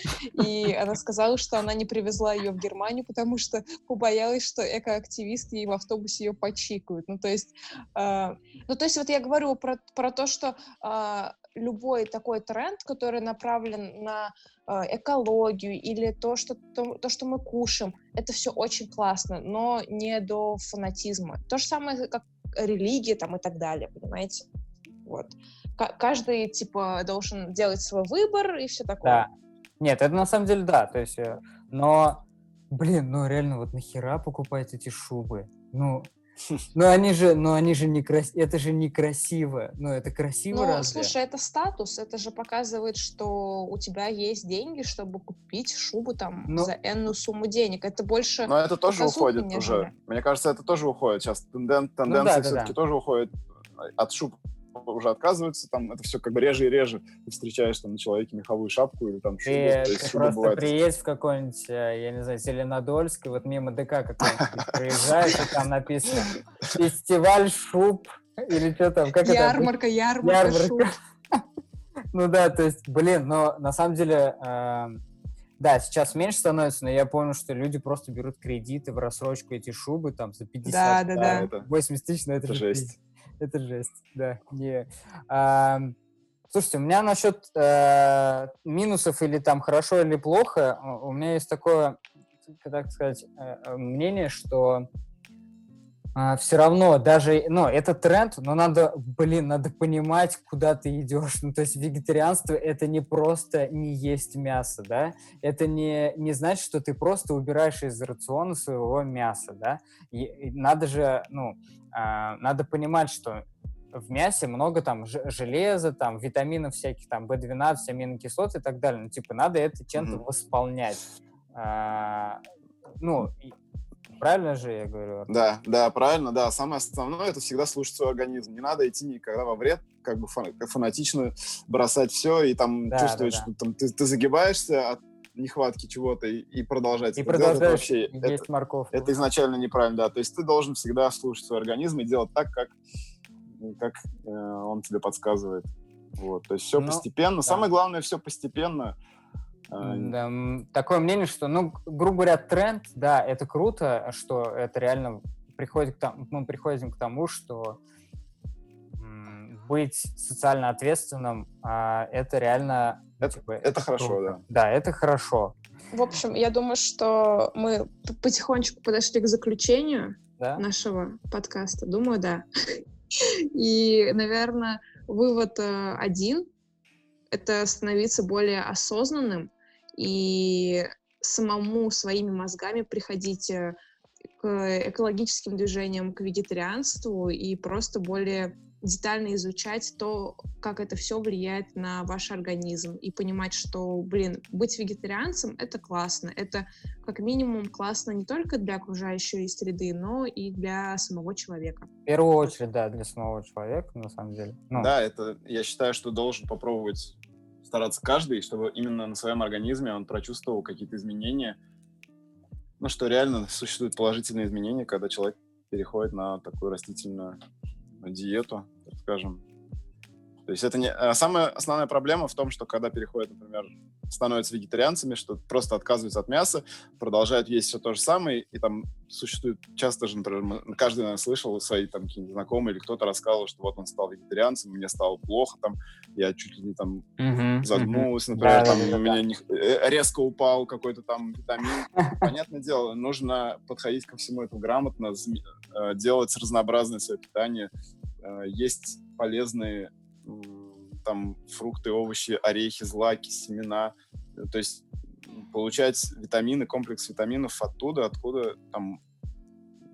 Speaker 4: И она сказала, что она не привезла ее в Германию, потому что побоялась, что экоактивисты ей в автобусе ее почикают. Ну, то есть, э, ну, то есть вот я говорю про, про то, что э, любой такой тренд, который направлен на э, экологию или то что, то, то, что мы кушаем, это все очень классно, но не до фанатизма. То же самое, как религия там и так далее, понимаете? Вот. К- каждый, типа, должен делать свой выбор и все такое.
Speaker 1: Да. Нет, это на самом деле да, то есть, э, но, блин, ну реально, вот нахера покупать эти шубы? Ну, ну они же, ну они же не крас... это же некрасиво. Ну это красиво
Speaker 4: Ну,
Speaker 1: разве?
Speaker 4: слушай, это статус, это же показывает, что у тебя есть деньги, чтобы купить шубу там
Speaker 1: Ну-
Speaker 4: за энную сумму денег. Это больше...
Speaker 3: Но это тоже уходит
Speaker 4: нежели.
Speaker 3: уже. Мне кажется, это тоже уходит. Сейчас тенден-
Speaker 1: да,
Speaker 3: тенденции
Speaker 1: да,
Speaker 3: все-таки
Speaker 1: да.
Speaker 3: тоже уходят. От шуб уже отказываются. Там это все как бы реже и реже. Ты встречаешь там на человеке меховую шапку или там шубу.
Speaker 1: Ты,
Speaker 3: То есть
Speaker 1: ты
Speaker 3: шуба
Speaker 1: просто
Speaker 3: бывает
Speaker 1: приедь в какой-нибудь, э, я не знаю, Зеленодольск, и вот мимо ДК какой-нибудь проезжаешь, и там написано «Фестиваль шуб» или что там, как это?
Speaker 4: Ярмарка, ярмарка, шуб.
Speaker 1: Ярмарка. Ну да, то есть, блин, но на самом деле, эм, да, сейчас меньше становится, но я помню, что люди просто берут кредиты в рассрочку эти шубы там за 50,
Speaker 4: Да, да,
Speaker 3: Да,
Speaker 4: да.
Speaker 3: это
Speaker 1: 80 тысяч, но это,
Speaker 3: это
Speaker 1: же
Speaker 3: жесть.
Speaker 1: Это жесть, да. Не. Ам, слушайте, у меня насчет э, минусов или там хорошо или плохо, у у меня есть такое, так сказать, э, э, мнение, что все равно даже, ну, это тренд, но надо, блин, надо понимать, куда ты идешь. Ну, то есть вегетарианство — это не просто не есть мясо, да? Это не, не значит, что ты просто убираешь из рациона своего мяса, да? И, и надо же, ну, а, надо понимать, что в мясе много там железа, там витаминов всяких, там B12, аминокислот и так далее. Ну, типа, надо это чем-то
Speaker 3: Мгм.
Speaker 1: восполнять. А, ну, правильно же я говорю?
Speaker 3: Да, да, правильно, да. Самое основное это всегда слушать свой организм. Не надо идти никогда во вред, как бы фан- фанатично бросать все и там
Speaker 1: Да, да,
Speaker 3: чувствовать,
Speaker 1: да.
Speaker 3: что там ты, ты загибаешься от нехватки чего-то и, и продолжать.
Speaker 1: И
Speaker 3: это делать. Это вообще
Speaker 1: есть
Speaker 3: это,
Speaker 1: морковку.
Speaker 3: это изначально неправильно, да. То есть ты должен всегда слушать свой организм и делать так, как, как э, он тебе подсказывает. Вот, то есть все
Speaker 1: Ну,
Speaker 3: постепенно.
Speaker 1: да.
Speaker 3: Самое главное все постепенно.
Speaker 1: Да, такое мнение, что, ну, грубо говоря, тренд, да, это круто, что это реально приходит к тому, мы приходим к тому, что быть социально ответственным, а, это реально...
Speaker 3: Это, типа, это хорошо,
Speaker 1: круто. да. Да, это хорошо.
Speaker 4: В общем, я думаю, что мы потихонечку подошли к заключению да? нашего подкаста. Думаю, да. И, наверное, вывод э, один — это становиться более осознанным и самому своими мозгами приходить э, к экологическим движениям, к вегетарианству и просто более детально изучать то, как это все влияет на ваш организм и понимать, что, блин, быть вегетарианцем — это классно. Это как минимум классно не только для окружающей среды, но и для самого человека.
Speaker 1: В первую очередь, да, для самого человека, на самом деле.
Speaker 3: Ну. Да, это, я считаю, что должен попробовать стараться каждый, чтобы именно на своем организме он прочувствовал какие-то изменения, ну, что реально существуют положительные изменения, когда человек переходит на такую растительную диету, так скажем. То есть это не... А самая основная проблема в том, что когда переходят, например, становятся вегетарианцами, что просто отказываются от мяса, продолжают есть все то же самое, и там существует часто же, например, каждый, наверное, слышал, свои там какие-то знакомые или кто-то рассказывал, что вот он стал вегетарианцем, мне стало плохо, там, я чуть ли не там uh-huh, загнулся, например, да, там да, у меня не, э, резко упал какой-то там витамин. Понятное дело, нужно подходить ко всему этому грамотно, э, делать разнообразное свое питание, э, есть полезные там фрукты, овощи, орехи, злаки, семена. То есть получать витамины, комплекс витаминов оттуда, откуда там,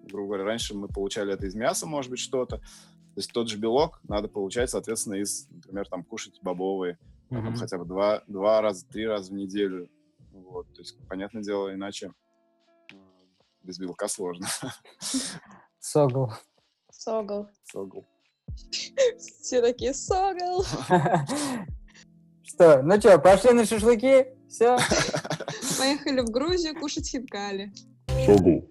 Speaker 3: грубо говоря, раньше мы получали это из мяса, может быть, что-то. То есть тот же белок надо получать, соответственно, из, например, там кушать бобовые, mm-hmm. там, хотя бы два, два раза, три раза в неделю. Вот, то есть, понятное дело, иначе без белка сложно.
Speaker 1: Согл.
Speaker 4: Согл.
Speaker 3: Согл.
Speaker 4: Все такие, согл.
Speaker 1: Что, ну что, пошли на шашлыки? Все?
Speaker 4: Поехали в Грузию кушать хинкали.
Speaker 3: Согл.